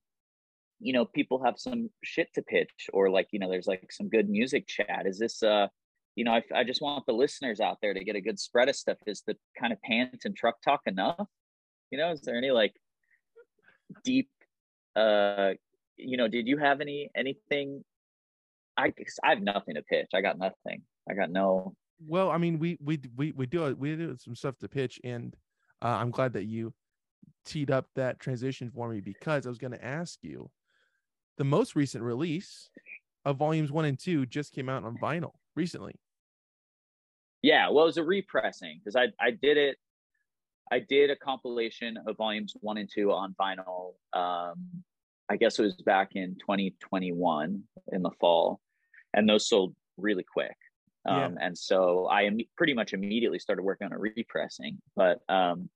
you know people have some shit to pitch or like you know there's like some good music chat is this uh you know I, I just want the listeners out there to get a good spread of stuff is the kind of pants and truck talk enough you know is there any like deep uh you know, did you have any anything? I I have nothing to pitch. I got nothing. I got no. Well, I mean, we we we we do we do some stuff to pitch, and uh, I'm glad that you teed up that transition for me because I was going to ask you the most recent release of volumes one and two just came out on vinyl recently. Yeah, well, it was a repressing because I I did it. I did a compilation of volumes one and two on vinyl. Um, I guess it was back in 2021 in the fall, and those sold really quick. Um, yeah. And so I am pretty much immediately started working on a repressing. But um,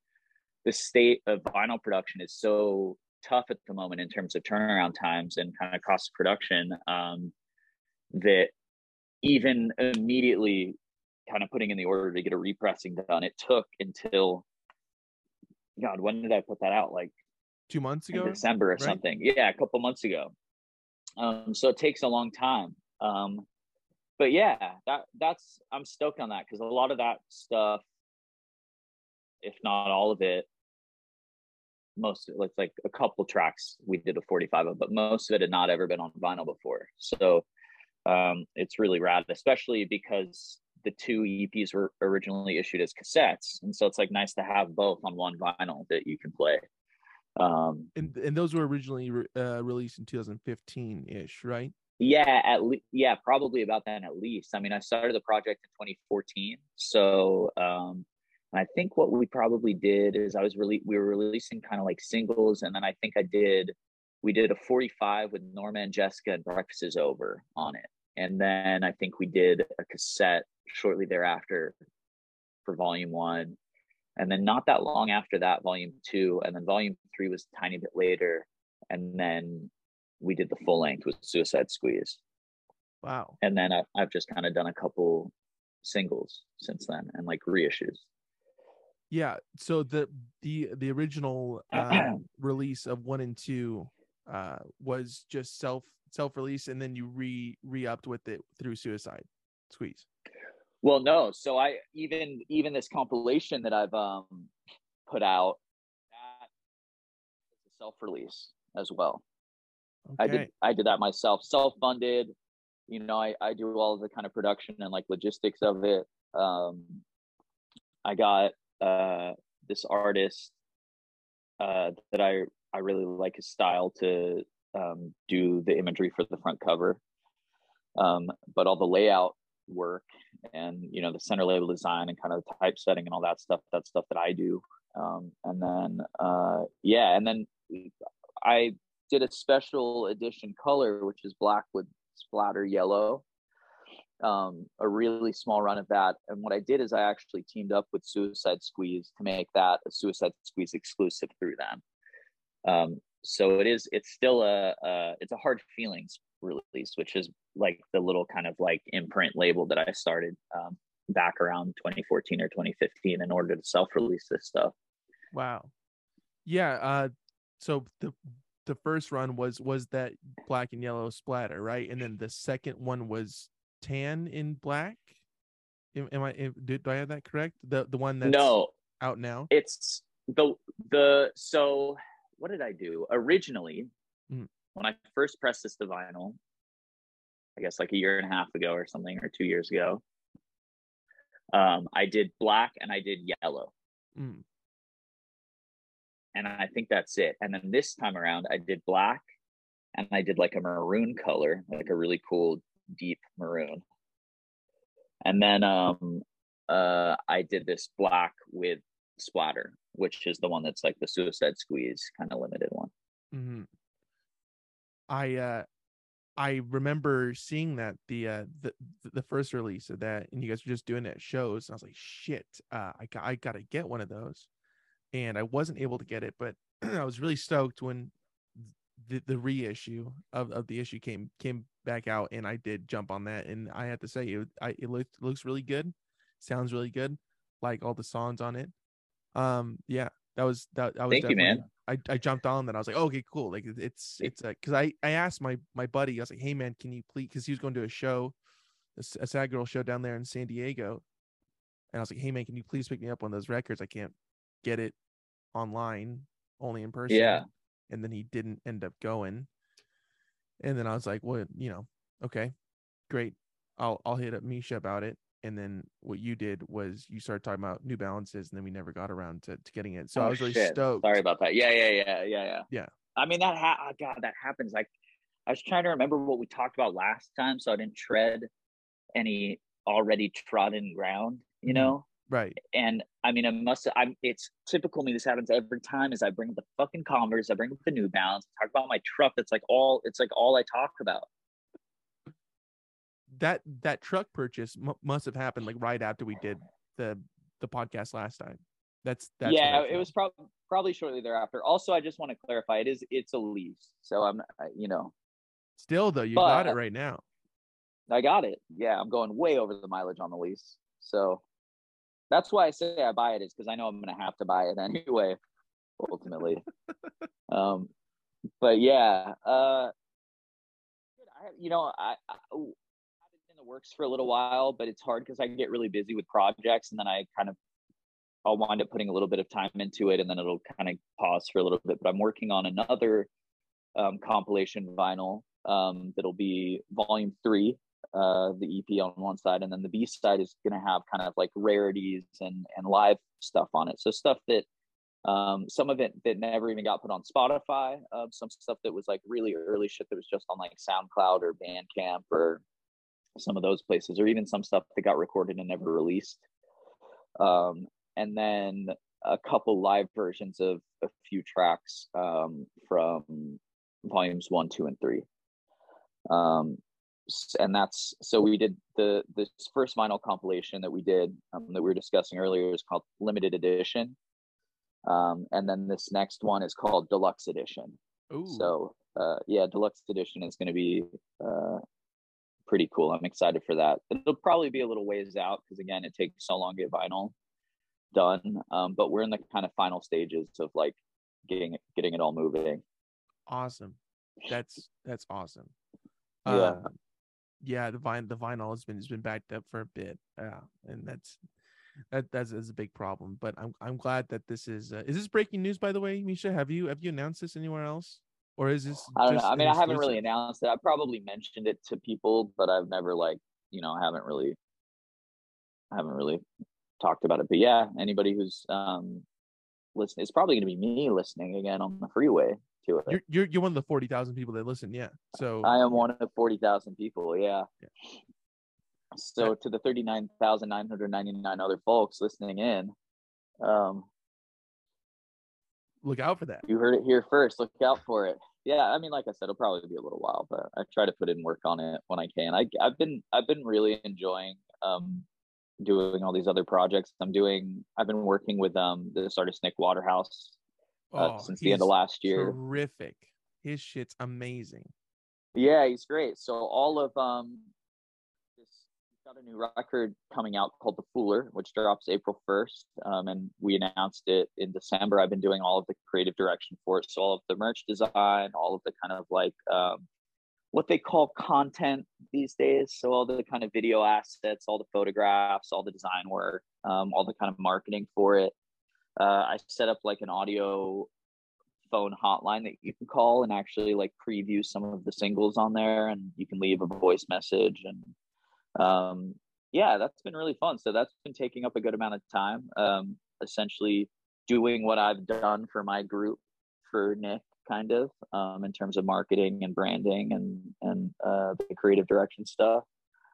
the state of vinyl production is so tough at the moment in terms of turnaround times and kind of cost of production um, that even immediately kind of putting in the order to get a repressing done, it took until God, when did I put that out? Like two months ago, December or right? something. Yeah, a couple months ago. Um, so it takes a long time. Um, but yeah, that that's I'm stoked on that because a lot of that stuff, if not all of it, most of it, like a couple tracks we did a 45 of, but most of it had not ever been on vinyl before. So um, it's really rad, especially because the two EPs were originally issued as cassettes, and so it's like nice to have both on one vinyl that you can play. Um, and and those were originally re- uh, released in 2015 ish, right? Yeah, at least yeah, probably about then at least. I mean, I started the project in 2014, so um, I think what we probably did is I was really we were releasing kind of like singles, and then I think I did we did a 45 with Norma and Jessica and Breakfast is Over on it, and then I think we did a cassette shortly thereafter for Volume One, and then not that long after that, Volume Two, and then Volume Three was a tiny bit later, and then we did the full length with Suicide Squeeze. Wow. And then I, I've just kind of done a couple singles since then and like reissues. Yeah. So the the the original uh, [clears throat] release of one and two uh, was just self self release, and then you re re upped with it through Suicide Squeeze. Well, no. So I even even this compilation that I've um put out that is a self release as well. Okay. I did I did that myself, self funded. You know, I I do all the kind of production and like logistics of it. Um, I got uh, this artist uh, that I I really like his style to um, do the imagery for the front cover, um, but all the layout work and you know the center label design and kind of the typesetting and all that stuff. that stuff that I do. Um, and then uh, yeah, and then I did a special edition color, which is black with splatter yellow. Um, a really small run of that. And what I did is I actually teamed up with Suicide Squeeze to make that a Suicide Squeeze exclusive through them. Um, so it is. It's still a, a it's a hard feelings release, which is like the little kind of like imprint label that I started um, back around 2014 or 2015 in order to self-release this stuff. Wow. Yeah. Uh, so the the first run was was that black and yellow splatter, right? And then the second one was tan in black. Am, am I am, do, do I have that correct? The the one that's no out now. It's the the so what did I do originally mm. when I first pressed this to vinyl? I guess like a year and a half ago or something, or two years ago. Um, I did black and I did yellow. Mm and I think that's it. And then this time around, I did black, and I did like a maroon color, like a really cool deep maroon. And then um, uh, I did this black with splatter, which is the one that's like the Suicide Squeeze kind of limited one. Mm-hmm. I uh, I remember seeing that the uh the the first release of that, and you guys were just doing it at shows. And I was like, shit, uh, I got I gotta get one of those and I wasn't able to get it, but [clears throat] I was really stoked when the, the reissue of, of the issue came came back out and I did jump on that and I have to say it I it looks looks really good, sounds really good, like all the songs on it. Um yeah, that was that I was Thank you, man. I, I jumped on that. I was like, oh, okay, cool. Like it's it's a because I I asked my my buddy, I was like, hey man, can you please because he was going to a show, a, a sad girl show down there in San Diego, and I was like, hey man, can you please pick me up on those records? I can't get it online, only in person. Yeah. And then he didn't end up going. And then I was like, well, you know, okay, great. I'll I'll hit up Misha about it. And then what you did was you started talking about New Balances, and then we never got around to, to getting it. So oh, I was really shit. stoked. Sorry about that. Yeah, yeah, yeah, yeah, yeah. Yeah. I mean that ha- oh, God that happens. Like I was trying to remember what we talked about last time, so I didn't tread any already trodden ground, you Mhm. know. Right. And I mean, I must. I'm. It's typical me. This happens every time. Is I bring up the fucking Converse, I bring up the New Balance, talk about my truck. That's like all. It's like all I talk about. That that truck purchase mu must have happened like right after we did the the podcast last time. That's that's yeah, it was probably probably shortly thereafter. Also, I just want to clarify. It is. It's a lease, so I'm. You know, Still though, you got it right now. I got it. Yeah, I'm going way over the mileage on the lease. So that's why I say I buy it is because I know I'm gonna have to buy it anyway, [laughs] ultimately. um, but yeah, uh, I, you know, I, I it in the works for a little while, but it's hard because I get really busy with projects, and then I kind of I'll wind up putting a little bit of time into it, and then it'll kind of pause for a little bit. But I'm working on another um, compilation vinyl um, that'll be volume three uh, the EP on one side, and then the B side is going to have kind of like rarities and and live stuff on it. So stuff that um, some of it that never even got put on Spotify, uh, some stuff that was like really early shit that was just on like SoundCloud or Bandcamp or some of those places, or even some stuff that got recorded and never released. Um, and then a couple live versions of a few tracks um, from volumes one, two, and three. Um, and that's so we did the this first vinyl compilation that we did um, that we were discussing earlier is called limited edition um, and then this next one is called deluxe edition Ooh. so uh, yeah deluxe edition is going to be uh, pretty cool i'm excited for that it'll probably be a little ways out because again it takes so long to get vinyl done um, but we're in the kind of final stages of like getting it getting it all moving awesome. That's that's awesome. Yeah. Um, yeah, the vine the vinyl has been has been backed up for a bit. Yeah, and that's that that's, that's a big problem. But I'm I'm glad that this is uh, is this breaking news by the way, Misha? Have you have you announced this anywhere else, or is this? I don't know. I mean, I haven't really announced it. I probably mentioned it to people, but I've never like, you know, haven't really, I haven't really talked about it. But yeah, anybody who's um listening, it's probably going to be me listening again on the freeway to it. You're you're you're one of the forty thousand people that listen. Yeah. So I am one of forty thousand people. Yeah. Yeah. So to the thirty nine thousand nine hundred ninety nine other folks listening in, um, look out for that. you heard it here first. Look out for it. Yeah, I mean, like I said, it'll probably be a little while, but I try to put in work on it when I can. I, I've been I've been really enjoying um, doing all these other projects. I'm doing. I've been working with um this artist Nick Waterhouse uh, Oh, since the end of last year. Terrific. His shit's amazing. Yeah, he's great. So all of um this got a new record coming out called The Fooler, which drops April 1st. Um, and we announced it in December. I've been doing all of the creative direction for it. So all of the merch design, all of the kind of like um what they call content these days. So all the kind of video assets, all the photographs, all the design work, um, all the kind of marketing for it. Uh, I set up like an audio phone hotline that you can call and actually like preview some of the singles on there and you can leave a voice message and um yeah that's been really fun. So that's been taking up a good amount of time um essentially doing what i've done for my group for nick kind of um in terms of marketing and branding and and uh the creative direction stuff.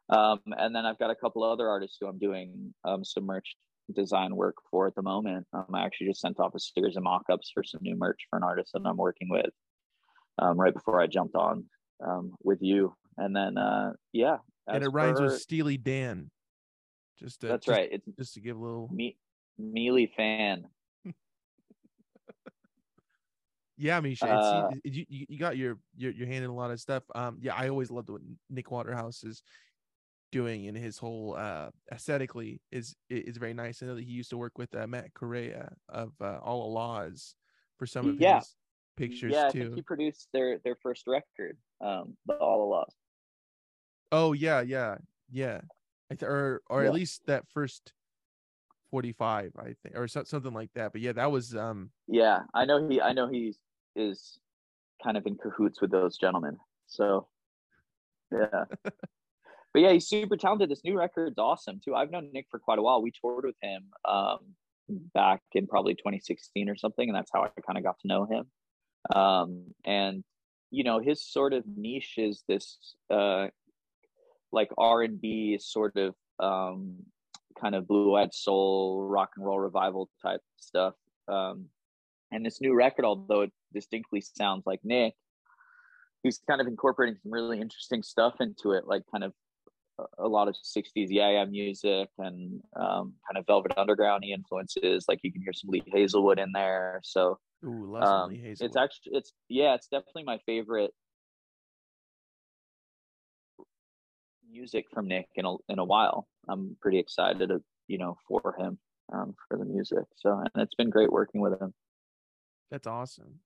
Um and then i've got a couple other artists who i'm doing um some merch design work for at the moment. Um, I actually just sent off a series of mock-ups for some new merch for an artist that I'm working with um, right before I jumped on um, with you. And then, uh, yeah. and it rhymes for- with Steely Dan. Just to, That's just- right. It's Just to give a little. me, Mealy fan. [laughs] Yeah, Misha, Uh, it's, you, you you got your, your your hand in a lot of stuff. Um, yeah, I always loved what Nick Waterhouse is doing, and his whole uh aesthetically is is very nice. I know that he used to work with uh, Matt Correia of uh, Allah-Las for some of Yeah. his pictures yeah, I too. he produced their their first record, um, the Allah-Las. Oh yeah, yeah, yeah. I th- or or Yeah. at least that first forty five, I think, or so, something like that. But yeah, that was um. Yeah, I know he. I know he is kind of in cahoots with those gentlemen. So, yeah. [laughs] but yeah, he's super talented. This new record's awesome too. I've known Nick for quite a while. We toured with him um, back in probably 2016 or something, and that's how I kind of got to know him. Um, and you know his sort of niche is this uh like r&b sort of um kind of blue-eyed soul rock and roll revival type stuff um and this new record although it distinctly sounds like nick he's kind of incorporating some really interesting stuff into it like kind of a lot of 60s yeah yeah music and um, kind of velvet underground influences like you can hear some lee hazlewood in there. So Ooh, um, it's actually it's yeah it's definitely my favorite music from nick in a, in a while. I'm pretty excited you know for him um, for the music. So and it's been great working with him. That's awesome.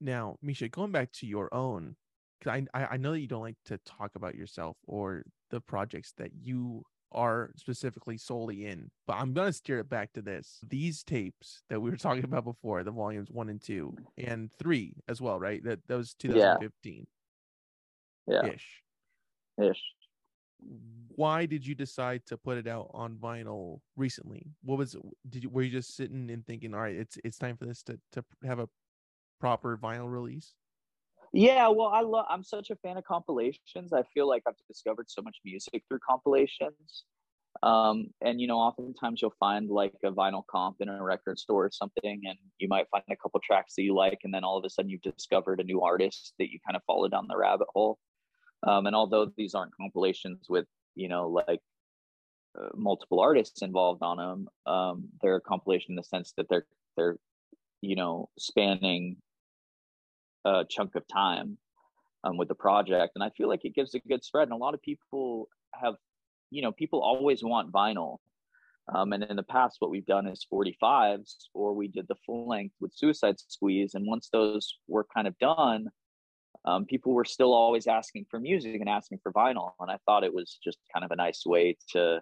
Now misha going back to your own because I, I know that you don't like to talk about yourself or the projects that you are specifically solely in, but I'm gonna steer it back to this. These tapes that we were [laughs] talking about before, the volumes one and two and three as well, right? That that was 2015. Yeah. Ish. Ish. Why did you decide to put it out on vinyl recently? What was did you were you just sitting and thinking, all right, it's it's time for this to to have a proper vinyl release? Yeah, well, I love. I'm such a fan of compilations. I feel like I've discovered so much music through compilations. Um, and you know, oftentimes you'll find like a vinyl comp in a record store or something, and you might find a couple tracks that you like, and then all of a sudden you've discovered a new artist that you kind of follow down the rabbit hole. Um, and although these aren't compilations with you know like uh, multiple artists involved on them, um, they're a compilation in the sense that they're they're you know spanning a chunk of time um, with the project. And i feel like it gives a good spread. And a lot of people have you know people always want vinyl. Um, and in the past what we've done is 45s or we did the full length with suicide squeeze. And once those were kind of done um, people were still always asking for music and asking for vinyl. And i thought it was just kind of a nice way to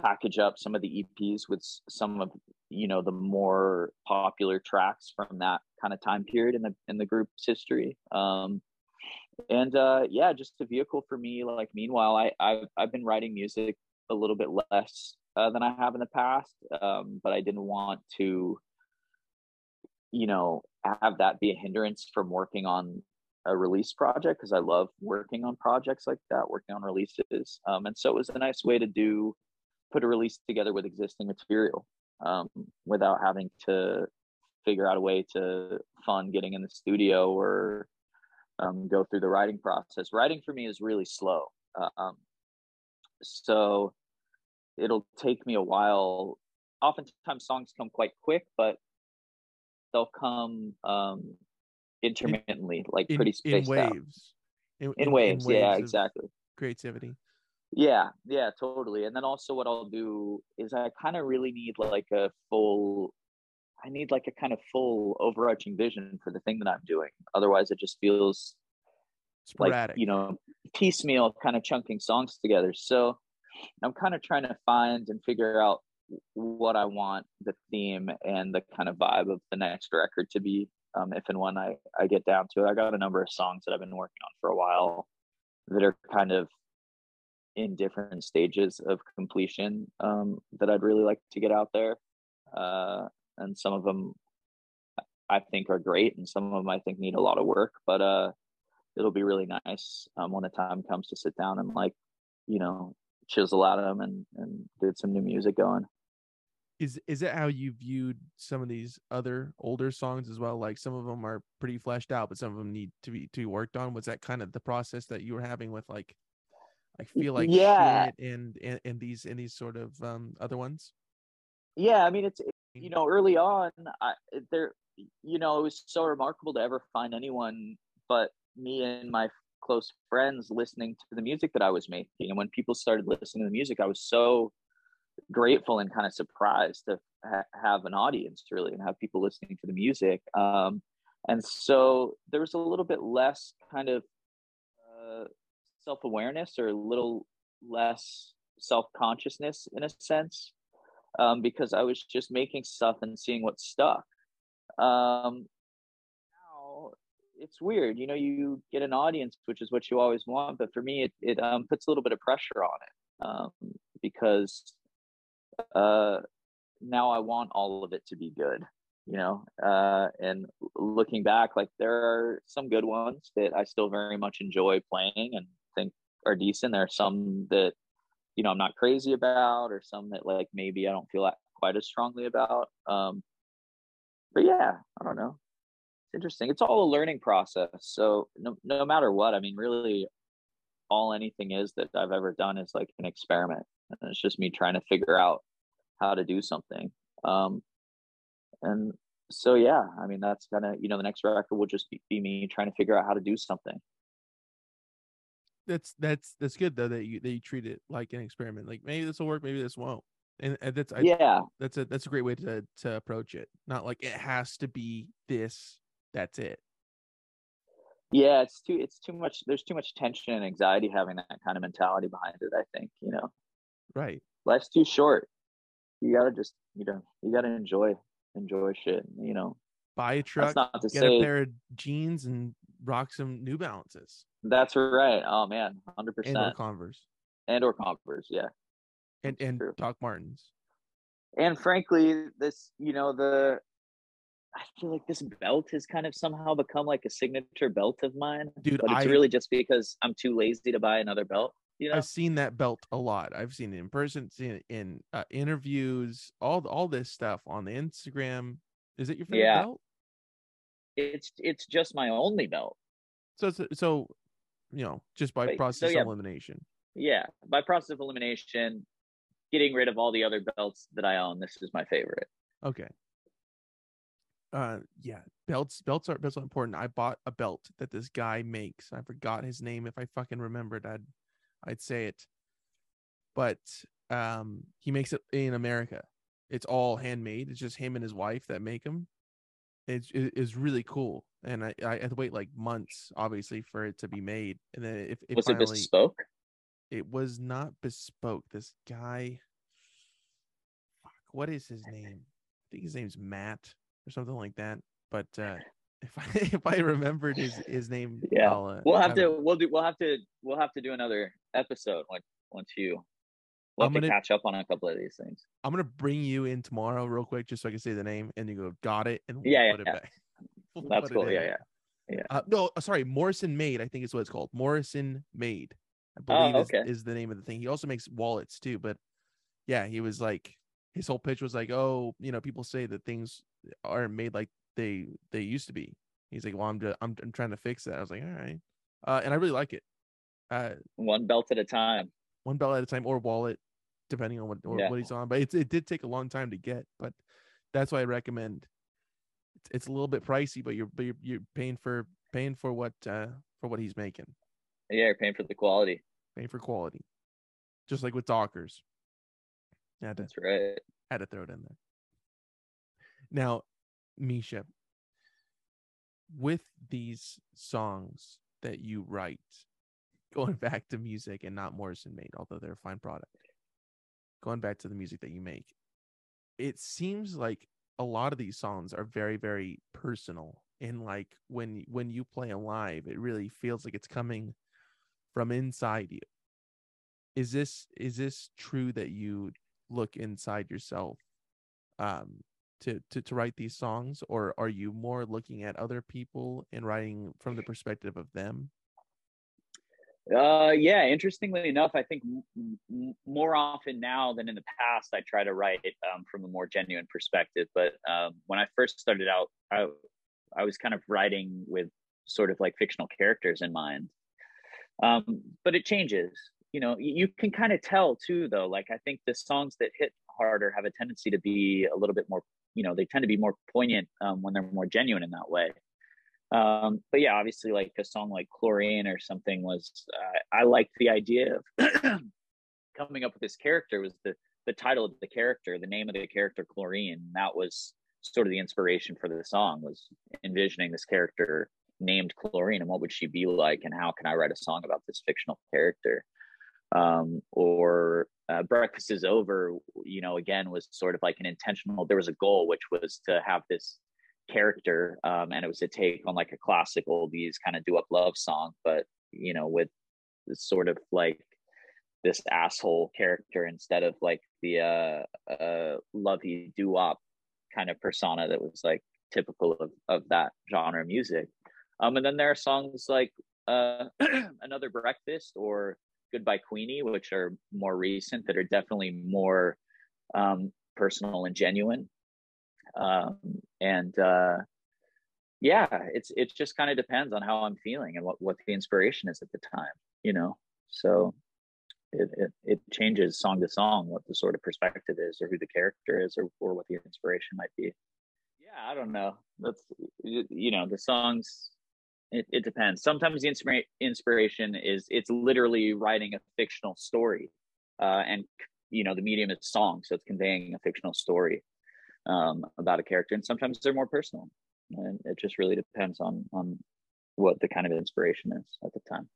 package up some of the eps with some of you know the more popular tracks from that kind of time period in the in the group's history. Um and uh yeah just a vehicle for me like meanwhile i i've, I've been writing music a little bit less uh, than i have in the past um but i didn't want to you know have that be a hindrance from working on a release project because i love working on projects like that working on releases. Um and so it was a nice way to do put a release together with existing material um, without having to figure out a way to fund getting in the studio or um, go through the writing process. Writing for me is really slow. Um, so it'll take me a while. Oftentimes songs come quite quick, but they'll come um, intermittently, like pretty spaced in waves. out. In, in, waves, waves yeah, exactly. Creativity. Yeah, yeah, totally. And then also what I'll do is I kind of really need like a full I need like a kind of full overarching vision for the thing that I'm doing. Otherwise it just feels Sporadic. like, you know, piecemeal kind of chunking songs together. So I'm kind of trying to find and figure out what I want the theme and the kind of vibe of the next record to be um, if and when I, I get down to it. I got a number of songs that I've been working on for a while that are kind of in different stages of completion um, that I'd really like to get out there. Uh, and some of them I think are great, and some of them I think need a lot of work. But uh, it'll be really nice um, when the time comes to sit down and like, you know, chisel at them and and get some new music going. Is is that how you viewed some of these other older songs as well? Like some of them are pretty fleshed out, but some of them need to be to be worked on. Was that kind of the process that you were having with like I feel like yeah. and, and and these and these sort of um other ones. Yeah, I mean it's you know early on I, there you know it was so remarkable to ever find anyone but me and my close friends listening to the music that I was making and when people started listening to the music I was so grateful and kind of surprised to ha- have an audience really and have people listening to the music um and so there was a little bit less kind of self-awareness or a little less self-consciousness in a sense um, because i was just making stuff and seeing what stuck. Um, now it's weird you know you get an audience which is what you always want but for me it, it um, puts a little bit of pressure on it um, because uh, now i want all of it to be good you know uh and looking back like there are some good ones that i still very much enjoy playing and think are decent. There are some that you know i'm not crazy about or some that like maybe i don't feel quite as strongly about um but yeah i don't know. It's interesting. It's all a learning process. So no, no matter what i mean really all anything is that i've ever done is like an experiment. And it's just me trying to figure out how to do something. Um and so yeah i mean that's kind of you know the next record will just be, be, me trying to figure out how to do something that's that's that's good though that you that you treat it like an experiment like maybe this will work maybe this won't. And, and that's I, yeah. that's a that's a great way to to approach it not like it has to be this that's it. Yeah it's too it's too much there's too much tension and anxiety having that kind of mentality behind it i think you know? Right. Life's too short. You gotta just you know you gotta enjoy enjoy shit you know? Buy a truck not to get say, a pair of jeans and rock some new balances that's right oh man 100% and or converse and or converse yeah and and true. doc martens and frankly this you know the I feel like this belt has kind of somehow become like a signature belt of mine. Dude, but it's I, really just because I'm too lazy to buy another belt. You know? I've seen that belt a lot. I've seen it in person, seen it in uh, interviews, all all this stuff on the Instagram. Is it your favorite yeah. belt? It's it's just my only belt. So, so you know, just by process so, yeah. of elimination. Yeah, by process of elimination, getting rid of all the other belts that I own, this is my favorite. Okay. Uh yeah, belts belts are belts are important. I bought a belt that this guy makes. I forgot his name. If I fucking remembered, I'd I'd say it. But um, he makes it in America. It's all handmade. It's just him and his wife that make them. It's it is really cool, and I I had to wait like months, obviously, for it to be made. And then if it was finally, it bespoke? It was not bespoke. This guy, fuck, what is his name? I think his name's Matt or something like that. But uh, [laughs] if I if I remembered his his name, [laughs] yeah, uh, we'll have to we'll do we'll have to we'll have to do another episode once once you we'll have gonna, to catch up on a couple of these things. I'm gonna bring you in tomorrow real quick just so I can say the name and you go got it and we'll yeah, put yeah, it back. We'll That's cool. Yeah, yeah. Yeah. Uh, no, uh, sorry, Morrison Made. I think is what it's called. Morrison Made. I believe oh, okay. is, is the name of the thing. He also makes wallets too, but yeah, he was like his whole pitch was like, oh, you know, people say that things aren't made like they they used to be. He's like, well, I'm just, I'm, I'm trying to fix that. I was like, all right, uh, and I really like it. Uh, one belt at a time. One belt at a time, or wallet, depending on what yeah. what he's on. But it it did take a long time to get, but that's why I recommend. It's, it's a little bit pricey, but you're but you're, you're paying for paying for what uh for what he's making. Yeah, you're paying for the quality. Paying for quality, just like with Dockers. Yeah, that's right. Had to throw it in there. Now, Misha, with these songs that you write, [laughs] going back to music and not Morrison made, although they're a fine product, going back to the music that you make, it seems like a lot of these songs are very, very personal. And like when when you play them live, it really feels like it's coming from inside you. Is this is this true that you look inside yourself um to, to to write these songs or are you more looking at other people and writing from the perspective of them uh yeah interestingly enough i think m- m- more often now than in the past i try to write um, from a more genuine perspective but um, when i first started out i i was kind of writing with sort of like fictional characters in mind. Um, but it changes you know you can kind of tell too though like i think the songs that hit harder have a tendency to be a little bit more you know they tend to be more poignant um, when they're more genuine in that way um, but yeah obviously like a song like chlorine or something was uh, i liked the idea of [clears throat] coming up with this character. Was the the title of the character the name of the character chlorine. That was sort of the inspiration for the song was envisioning this character named chlorine and what would she be like and how can i write a song about this fictional character? Um, or uh, breakfast is over you know again was sort of like an intentional there was a goal which was to have this character um, and it was a take on like a classic oldies kind of doo-wop love song but you know with sort of like this asshole character instead of like the uh uh lovey doo-wop kind of persona that was like typical of, of that genre of music. Um, and then there are songs like uh, [clears throat] Another Breakfast or Goodbye Queenie, which are more recent that are definitely more um, personal and genuine. Um, and uh, yeah, it's it just kind of depends on how I'm feeling and what what the inspiration is at the time, you know. So it, it, it changes song to song what the sort of perspective is or who the character is or, or what the inspiration might be. Yeah i don't know. That's you know the songs it, it depends. Sometimes the inspira- inspiration is it's literally writing a fictional story uh, and you know the medium is song so it's conveying a fictional story um, about a character and sometimes they're more personal. And it just really depends on on what the kind of inspiration is at the time.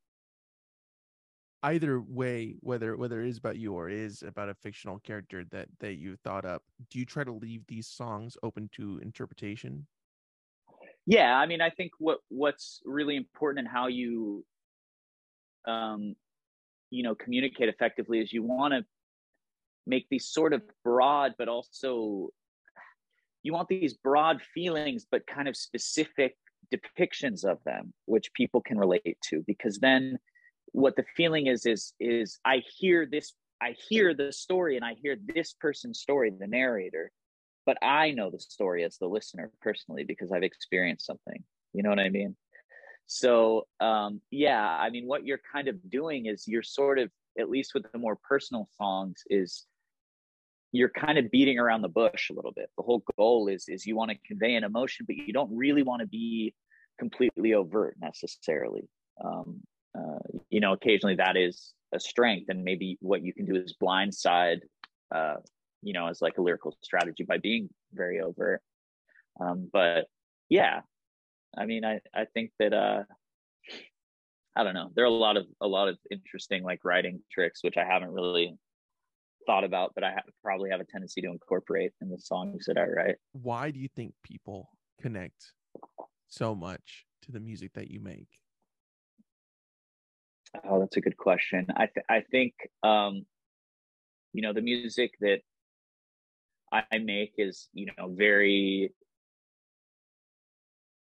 Either way whether whether it is about you or is about a fictional character that that you thought up do you try to leave these songs open to interpretation? Yeah i mean i think what what's really important in how you um you know communicate effectively is you want to make these sort of broad but also you want these broad feelings but kind of specific depictions of them which people can relate to because then what the feeling is is is i hear this i hear the story and i hear this person's story the narrator but i know the story as the listener personally because i've experienced something. You know what i mean? So um yeah i mean what you're kind of doing is you're sort of at least with the more personal songs is you're kind of beating around the bush a little bit the whole goal is is you want to convey an emotion but you don't really want to be completely overt necessarily um, uh, you know, occasionally that is a strength, and maybe what you can do is blindside, uh, you know, as like a lyrical strategy by being very overt. Um, but yeah, I mean, I I think that uh, I don't know. There are a lot of a lot of interesting like writing tricks which I haven't really thought about, but I have, probably have a tendency to incorporate in the songs that I write. Why do you think people connect so much to the music that you make? Oh, that's a good question. I th- I think um, you know the music that I make is you know very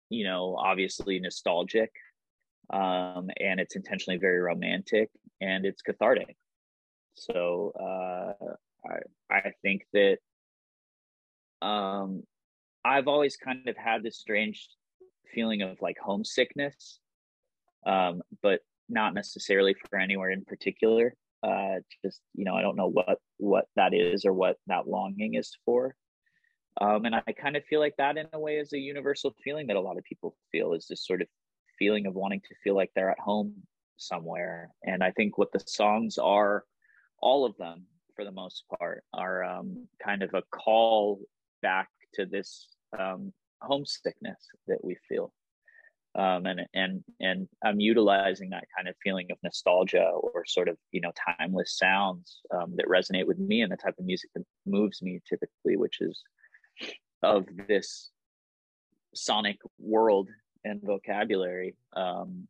you know obviously nostalgic um, and it's intentionally very romantic and it's cathartic. So uh, I I think that um, I've always kind of had this strange feeling of like homesickness um, but not necessarily for anywhere in particular. Uh, just you know, I don't know what what that is or what that longing is for. Um, and I kind of feel like that in a way is a universal feeling that a lot of people feel is this sort of feeling of wanting to feel like they're at home somewhere. And I think what the songs are, all of them for the most part, are um, kind of a call back to this um, homesickness that we feel um, and and and I'm utilizing that kind of feeling of nostalgia or sort of you know timeless sounds um, that resonate with me and the type of music that moves me typically, which is of this sonic world and vocabulary. Um,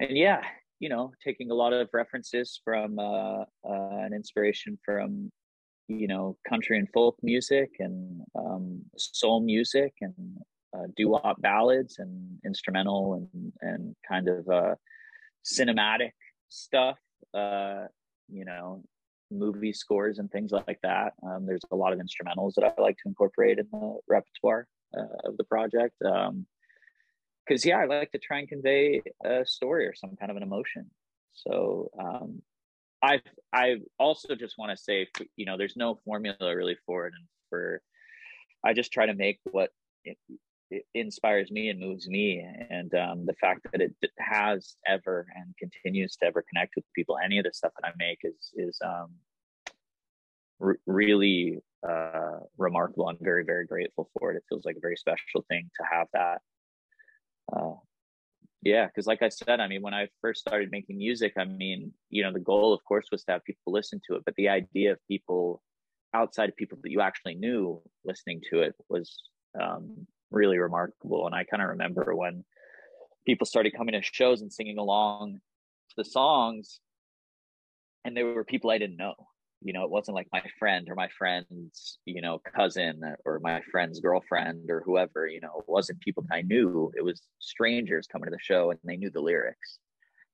and yeah, you know, taking a lot of references from uh, uh, an inspiration from you know country and folk music and um, soul music and uh, doo-wop ballads and instrumental and and kind of uh, cinematic stuff. Uh, you know, movie scores and things like that. Um, there's a lot of instrumentals that I like to incorporate in the repertoire uh, of the project. Um, because yeah, I like to try and convey a story or some kind of an emotion. So um, I I also just want to say, you know, there's no formula really for it, and for I just try to make what it inspires me and moves me. And um, the fact that it has ever and continues to ever connect with people any of the stuff that i make is is um, r- really uh, remarkable. I'm very very grateful for it. It feels like a very special thing to have that uh, yeah because like i said i mean when i first started making music i mean you know the goal of course was to have people listen to it but the idea of people outside of people that you actually knew listening to it was um, really remarkable. And I kind of remember when people started coming to shows and singing along to the songs, and there were people I didn't know, you know it wasn't like my friend or my friend's you know cousin or my friend's girlfriend or whoever you know it wasn't people that i knew. It was strangers coming to the show and they knew the lyrics.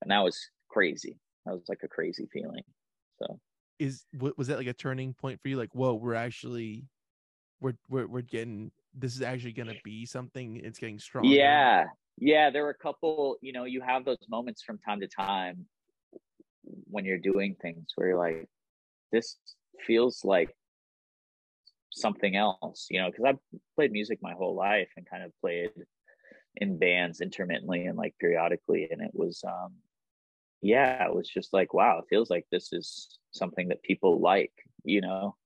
And that was crazy. That was like a crazy feeling. So is was that like a turning point for you? Like whoa we're actually we're we're, we're getting this is actually going to be something. It's getting strong yeah. Yeah there were a couple you know you have those moments from time to time when you're doing things where you're like this feels like something else, you know, because I've played music my whole life and kind of played in bands intermittently and like periodically. And it was, um, yeah, it was just like, wow, it feels like this is something that people like, you know,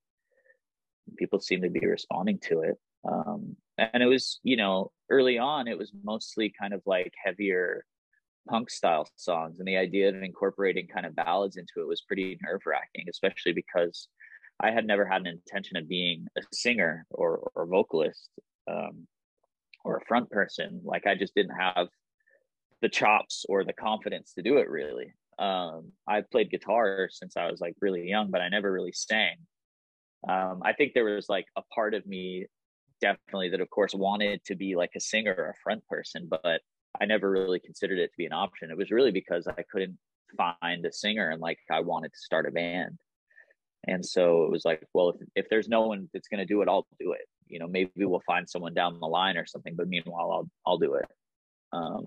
people seem to be responding to it. Um, and it was, you know, early on, it was mostly kind of like heavier punk style songs and the idea of incorporating kind of ballads into it was pretty nerve wracking especially because i had never had an intention of being a singer or or vocalist um, or a front person. Like i just didn't have the chops or the confidence to do it really. Um, i played guitar since i was like really young but i never really sang. Um, i think there was like a part of me definitely that of course wanted to be like a singer or a front person but I never really considered it to be an option. It was really because I couldn't find a singer and like I wanted to start a band. And so it was like, well, if, if there's no one that's going to do it, I'll do it. You know, maybe we'll find someone down the line or something, but meanwhile, I'll, I'll do it. Um,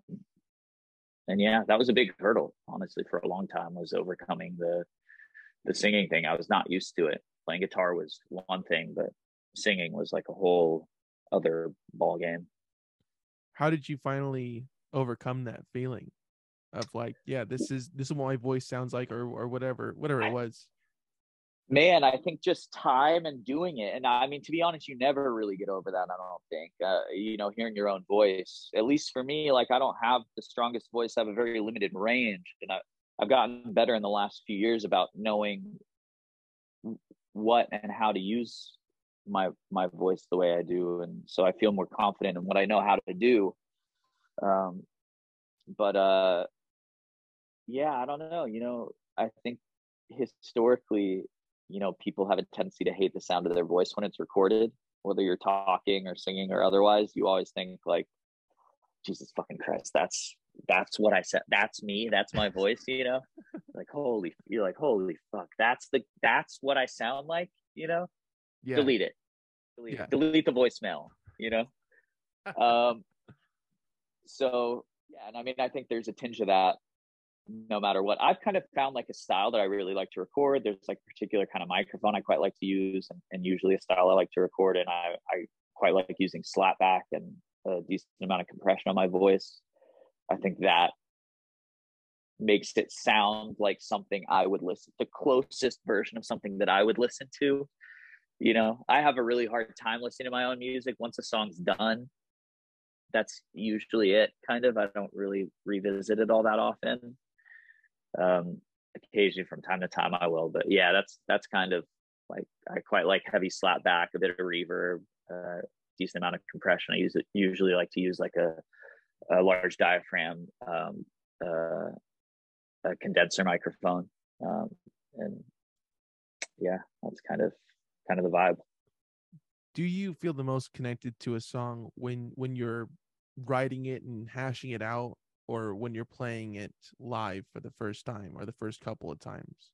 and yeah, that was a big hurdle, honestly, for a long time was overcoming the, the singing thing. I was not used to it. Playing guitar was one thing, but singing was like a whole other ball game. How did you finally overcome that feeling of like, yeah, this is this is what my voice sounds like, or or whatever, whatever it was. Man, I think just time and doing it, and I mean, to be honest, you never really get over that. I don't think, uh, you know, hearing your own voice. At least for me, like I don't have the strongest voice. I have a very limited range, and I, I've gotten better in the last few years about knowing what and how to use my my voice the way I do, and so I feel more confident in what I know how to do. Um, but uh yeah i don't know you know i think historically you know people have a tendency to hate the sound of their voice when it's recorded whether you're talking or singing or otherwise you always think like jesus fucking christ that's that's what i said that's me that's my voice you know [laughs] like holy you're like holy fuck that's the that's what i sound like you know yeah. delete it delete, yeah. delete the voicemail you know [laughs] um so yeah, and I mean, I think there's a tinge of that no matter what. I've kind of found like a style that I really like to record. There's like a particular kind of microphone I quite like to use, and, and usually a style I like to record. And I, I quite like using slapback and a decent amount of compression on my voice. I think that makes it sound like something I would listen, the closest version of something that I would listen to. You know, I have a really hard time listening to my own music once a song's done that's usually it kind of. I don't really revisit it all that often. Um occasionally from time to time i will but yeah that's that's kind of like i quite like heavy slap back a bit of reverb uh decent amount of compression. I use it usually like to use like a a large diaphragm um uh a condenser microphone um and yeah that's kind of kind of the vibe do you feel the most connected to a song when when you're writing it and hashing it out or when you're playing it live for the first time or the first couple of times?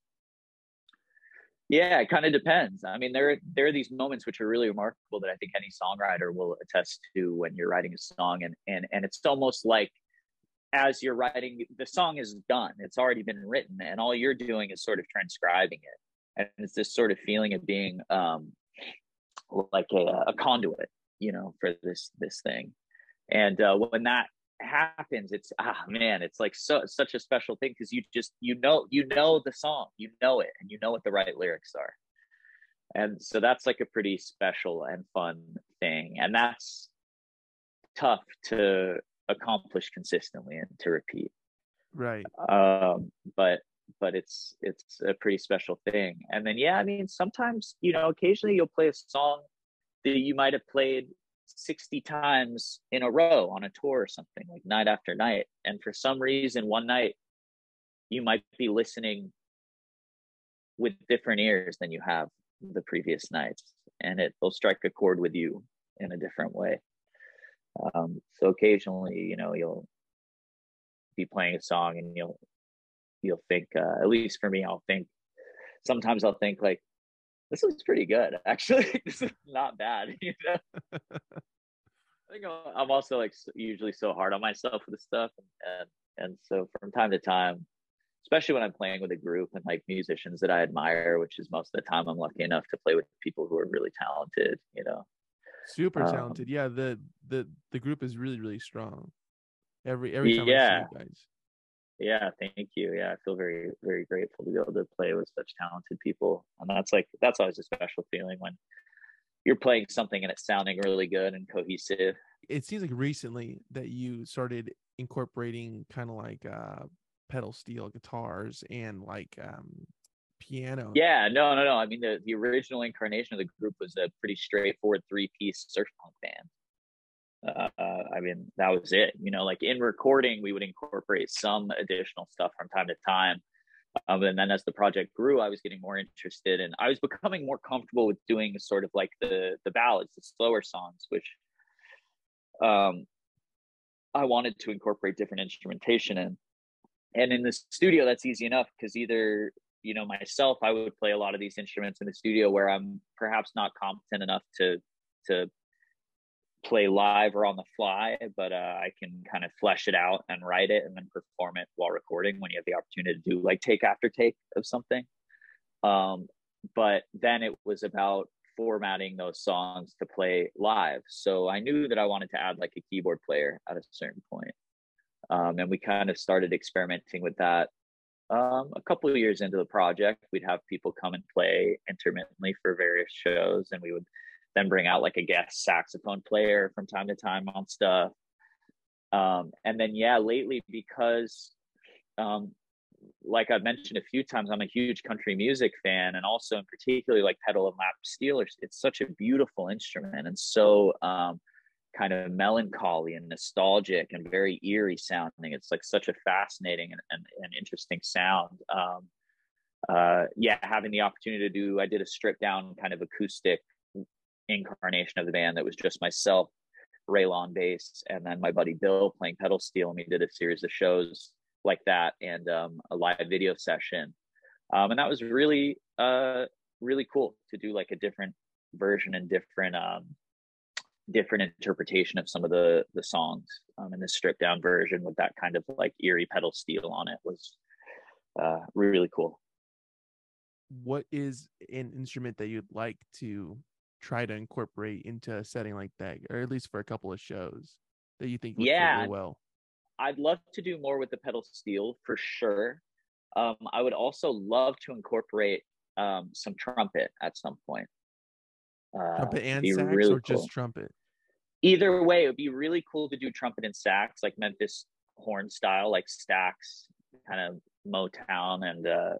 Yeah it kind of depends. I mean there there are these moments which are really remarkable that i think any songwriter will attest to when you're writing a song and and and it's almost like as you're writing the song is done. It's already been written and all you're doing is sort of transcribing it. And it's this sort of feeling of being um like a, a conduit you know for this this thing. And uh, when that happens it's ah man it's like so such a special thing because you just you know you know the song you know it and you know what the right lyrics are. And so that's like a pretty special and fun thing and that's tough to accomplish consistently and to repeat. Right. Um but but it's it's a pretty special thing. And then yeah i mean sometimes you know occasionally you'll play a song that you might have played 60 times in a row on a tour or something like night after night. And for some reason one night you might be listening with different ears than you have the previous nights and it will strike a chord with you in a different way. Um, so occasionally you know you'll be playing a song and you'll you'll think uh, at least for me i'll think sometimes i'll think like this is pretty good [laughs] actually. This is not bad [laughs] you know? [laughs] I think i'm also like usually so hard on myself with this stuff and and so from time to time especially when i'm playing with a group and like musicians that i admire which is most of the time i'm lucky enough to play with people who are really talented you know? Super um, talented. Yeah the the the group is really really strong. Every every time yeah. I see you guys yeah thank you. Yeah i feel very very grateful to be able to play with such talented people. And that's like that's always a special feeling when you're playing something and it's sounding really good and cohesive. It seems like recently that you started incorporating kind of like uh pedal steel guitars and like um piano. Yeah no no no. I mean the, the original incarnation of the group was a pretty straightforward three-piece surf punk band uh, I mean, that was it. You know, like in recording, we would incorporate some additional stuff from time to time. Um, and then as the project grew, I was getting more interested and I was becoming more comfortable with doing sort of like the the ballads, the slower songs, which um, I wanted to incorporate different instrumentation in. And in the studio, that's easy enough because either you know myself, I would play a lot of these instruments in the studio where I'm perhaps not competent enough to to play live or on the fly, but uh, I can kind of flesh it out and write it and then perform it while recording when you have the opportunity to do like take after take of something. Um, but then it was about formatting those songs to play live. So I knew that I wanted to add like a keyboard player at a certain point. Um, and we kind of started experimenting with that um, a couple of years into the project. We'd have people come and play intermittently for various shows, and we would then bring out like a guest saxophone player from time to time on stuff. Um, and then yeah, lately because um, like I've mentioned a few times, I'm a huge country music fan, and also in particularly like pedal and lap steel. It's such a beautiful instrument and so um, kind of melancholy and nostalgic and very eerie sounding. It's like such a fascinating and, and, and interesting sound. Um, uh, yeah, having the opportunity to do, I did a stripped down kind of acoustic incarnation of the band that was just myself, Ray on bass, and then my buddy Bill playing pedal steel. And we did a series of shows like that and um, a live video session. Um, and that was really, uh, really cool to do like a different version and different, um, different interpretation of some of the the songs um, in the stripped down version with that kind of like eerie pedal steel on it was uh, really cool. What is an instrument that you'd like to try to incorporate into a setting like that, or at least for a couple of shows that you think yeah really well? I'd love to do more with the pedal steel for sure. Um, I would also love to incorporate um, some trumpet at some point. Uh, trumpet and sax, really or cool. just trumpet? Either way, it would be really cool to do trumpet and sax, like Memphis horn style, like Stax, kind of Motown, and uh,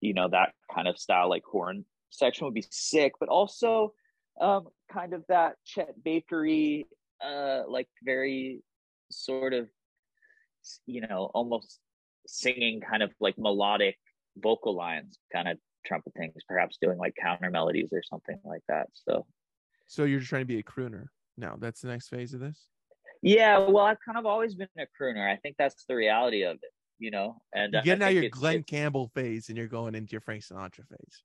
you know that kind of style, like horn section would be sick. But also, um, kind of that Chet Bakery, uh, like very sort of, you know, almost singing kind of like melodic vocal lines, kind of trumpet things, perhaps doing like counter melodies or something like that. So, so you're trying to be a crooner now. That's the next phase of this. Yeah, well, I've kind of always been a crooner. I think that's the reality of it, you know. And you get now your Glen Campbell phase, and you're going into your Frank Sinatra phase.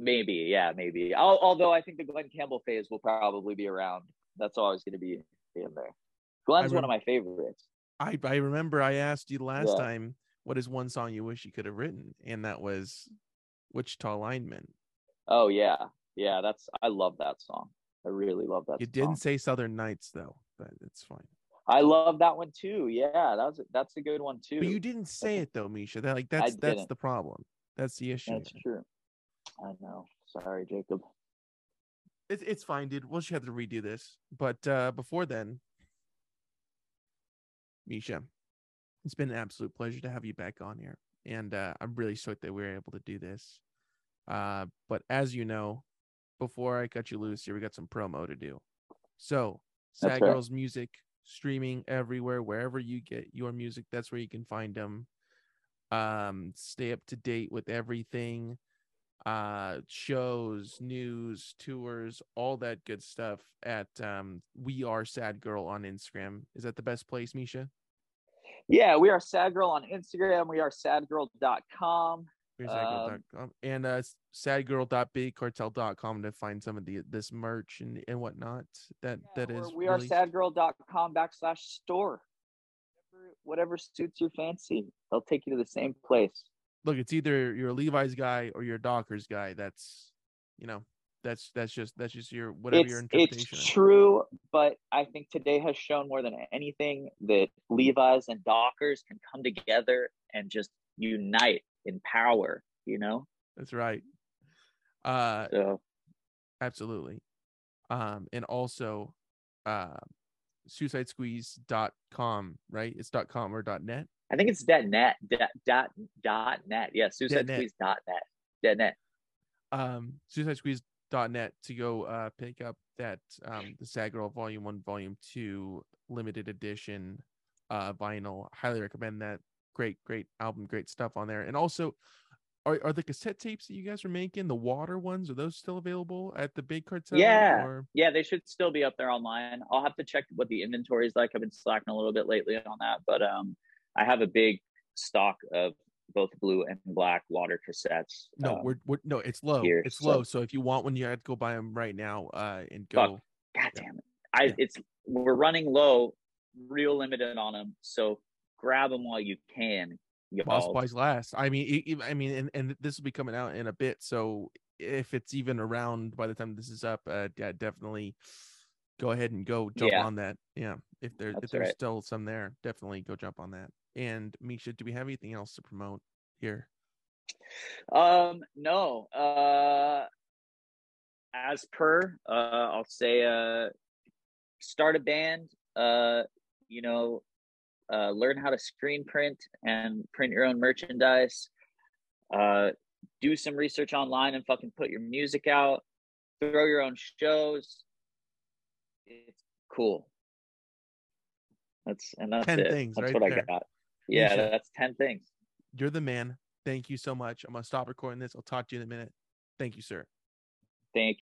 Maybe, yeah, maybe. I'll, although I think the Glen Campbell phase will probably be around. That's always going to be in there. Glen's rem- one of my favorites. I I remember I asked you last yeah. time what is one song you wish you could have written, and that was Wichita Lineman. Oh yeah, yeah. That's I love that song. I really love that. You song. didn't say Southern Nights though, but it's fine. I love that one too. Yeah, that's that's a good one too. But you didn't say it though, Misha. That like that's that's the problem. That's the issue. That's true. I know. Sorry, Jacob. It's it's fine, dude. We'll just have to redo this. But uh before then, Misha, it's been an absolute pleasure to have you back on here. And uh I'm really stoked that we were able to do this. Uh but as you know, before I cut you loose here, we got some promo to do. So Sad Girls Music streaming everywhere, wherever you get your music, that's where you can find them. Um, stay up to date with everything uh shows news tours all that good stuff at um we are sad girl on instagram is that the best place misha Yeah, we are Sad Girl on Instagram. We are sadgirl.com. Sadgirl.com and uh sadgirl.bigcartel.com to find some of the this merch and, and whatnot that Yeah, that is we are released. sadgirl.com backslash store. Whatever, whatever suits your fancy, they'll take you to the same place. Look it's either you're a levi's guy or you're a dockers guy that's you know that's that's just that's just your whatever your interpretation it's is. true, but I think today has shown more than anything that Levi's and Dockers can come together and just unite in power, you know? that's right. Uh So. absolutely. Um and also uh suicidesqueeze.com right? It's dot com or dot net I think it's dot net, dot, dot, dot net. Yeah, suicide net. squeeze dot net. Dot net. um suicidesqueeze.net to go uh pick up that um the sad girl volume one volume two limited edition uh vinyl highly recommend that great great album great stuff on there and also are, are the cassette tapes that you guys are making the water ones are those still available at the big cartel Yeah. or Yeah, they should still be up there online. I'll have to check what the inventory is like. I've been slacking a little bit lately on that, but um, I have a big stock of both blue and black water cassettes. no um, we're, we're no it's low here, it's so- low so if you want one you have to go buy them right now uh and Fuck. go God Yeah. damn it! I Yeah. it's we're running low, real limited on them. So grab them while you can. Y'all. supplies last. I mean, e- I mean, and, and this will be coming out in a bit. So if it's even around by the time this is up, uh, yeah, definitely go ahead and go jump Yeah. on that. Yeah, if there if there's right. still some there, definitely go jump on that. And Misha, do we have anything else to promote here? Um, no. Uh, as per, uh, I'll say, uh, start a band. Uh, you know, uh, learn how to screen print and print your own merchandise. Uh, do some research online and fucking put your music out. Throw your own shows. It's cool. That's and that's 10 it. things that's right what there. I got. Yeah, that's ten things. You're the man. Thank you so much. I'm gonna stop recording this. I'll talk to you in a minute. Thank you, sir. Thank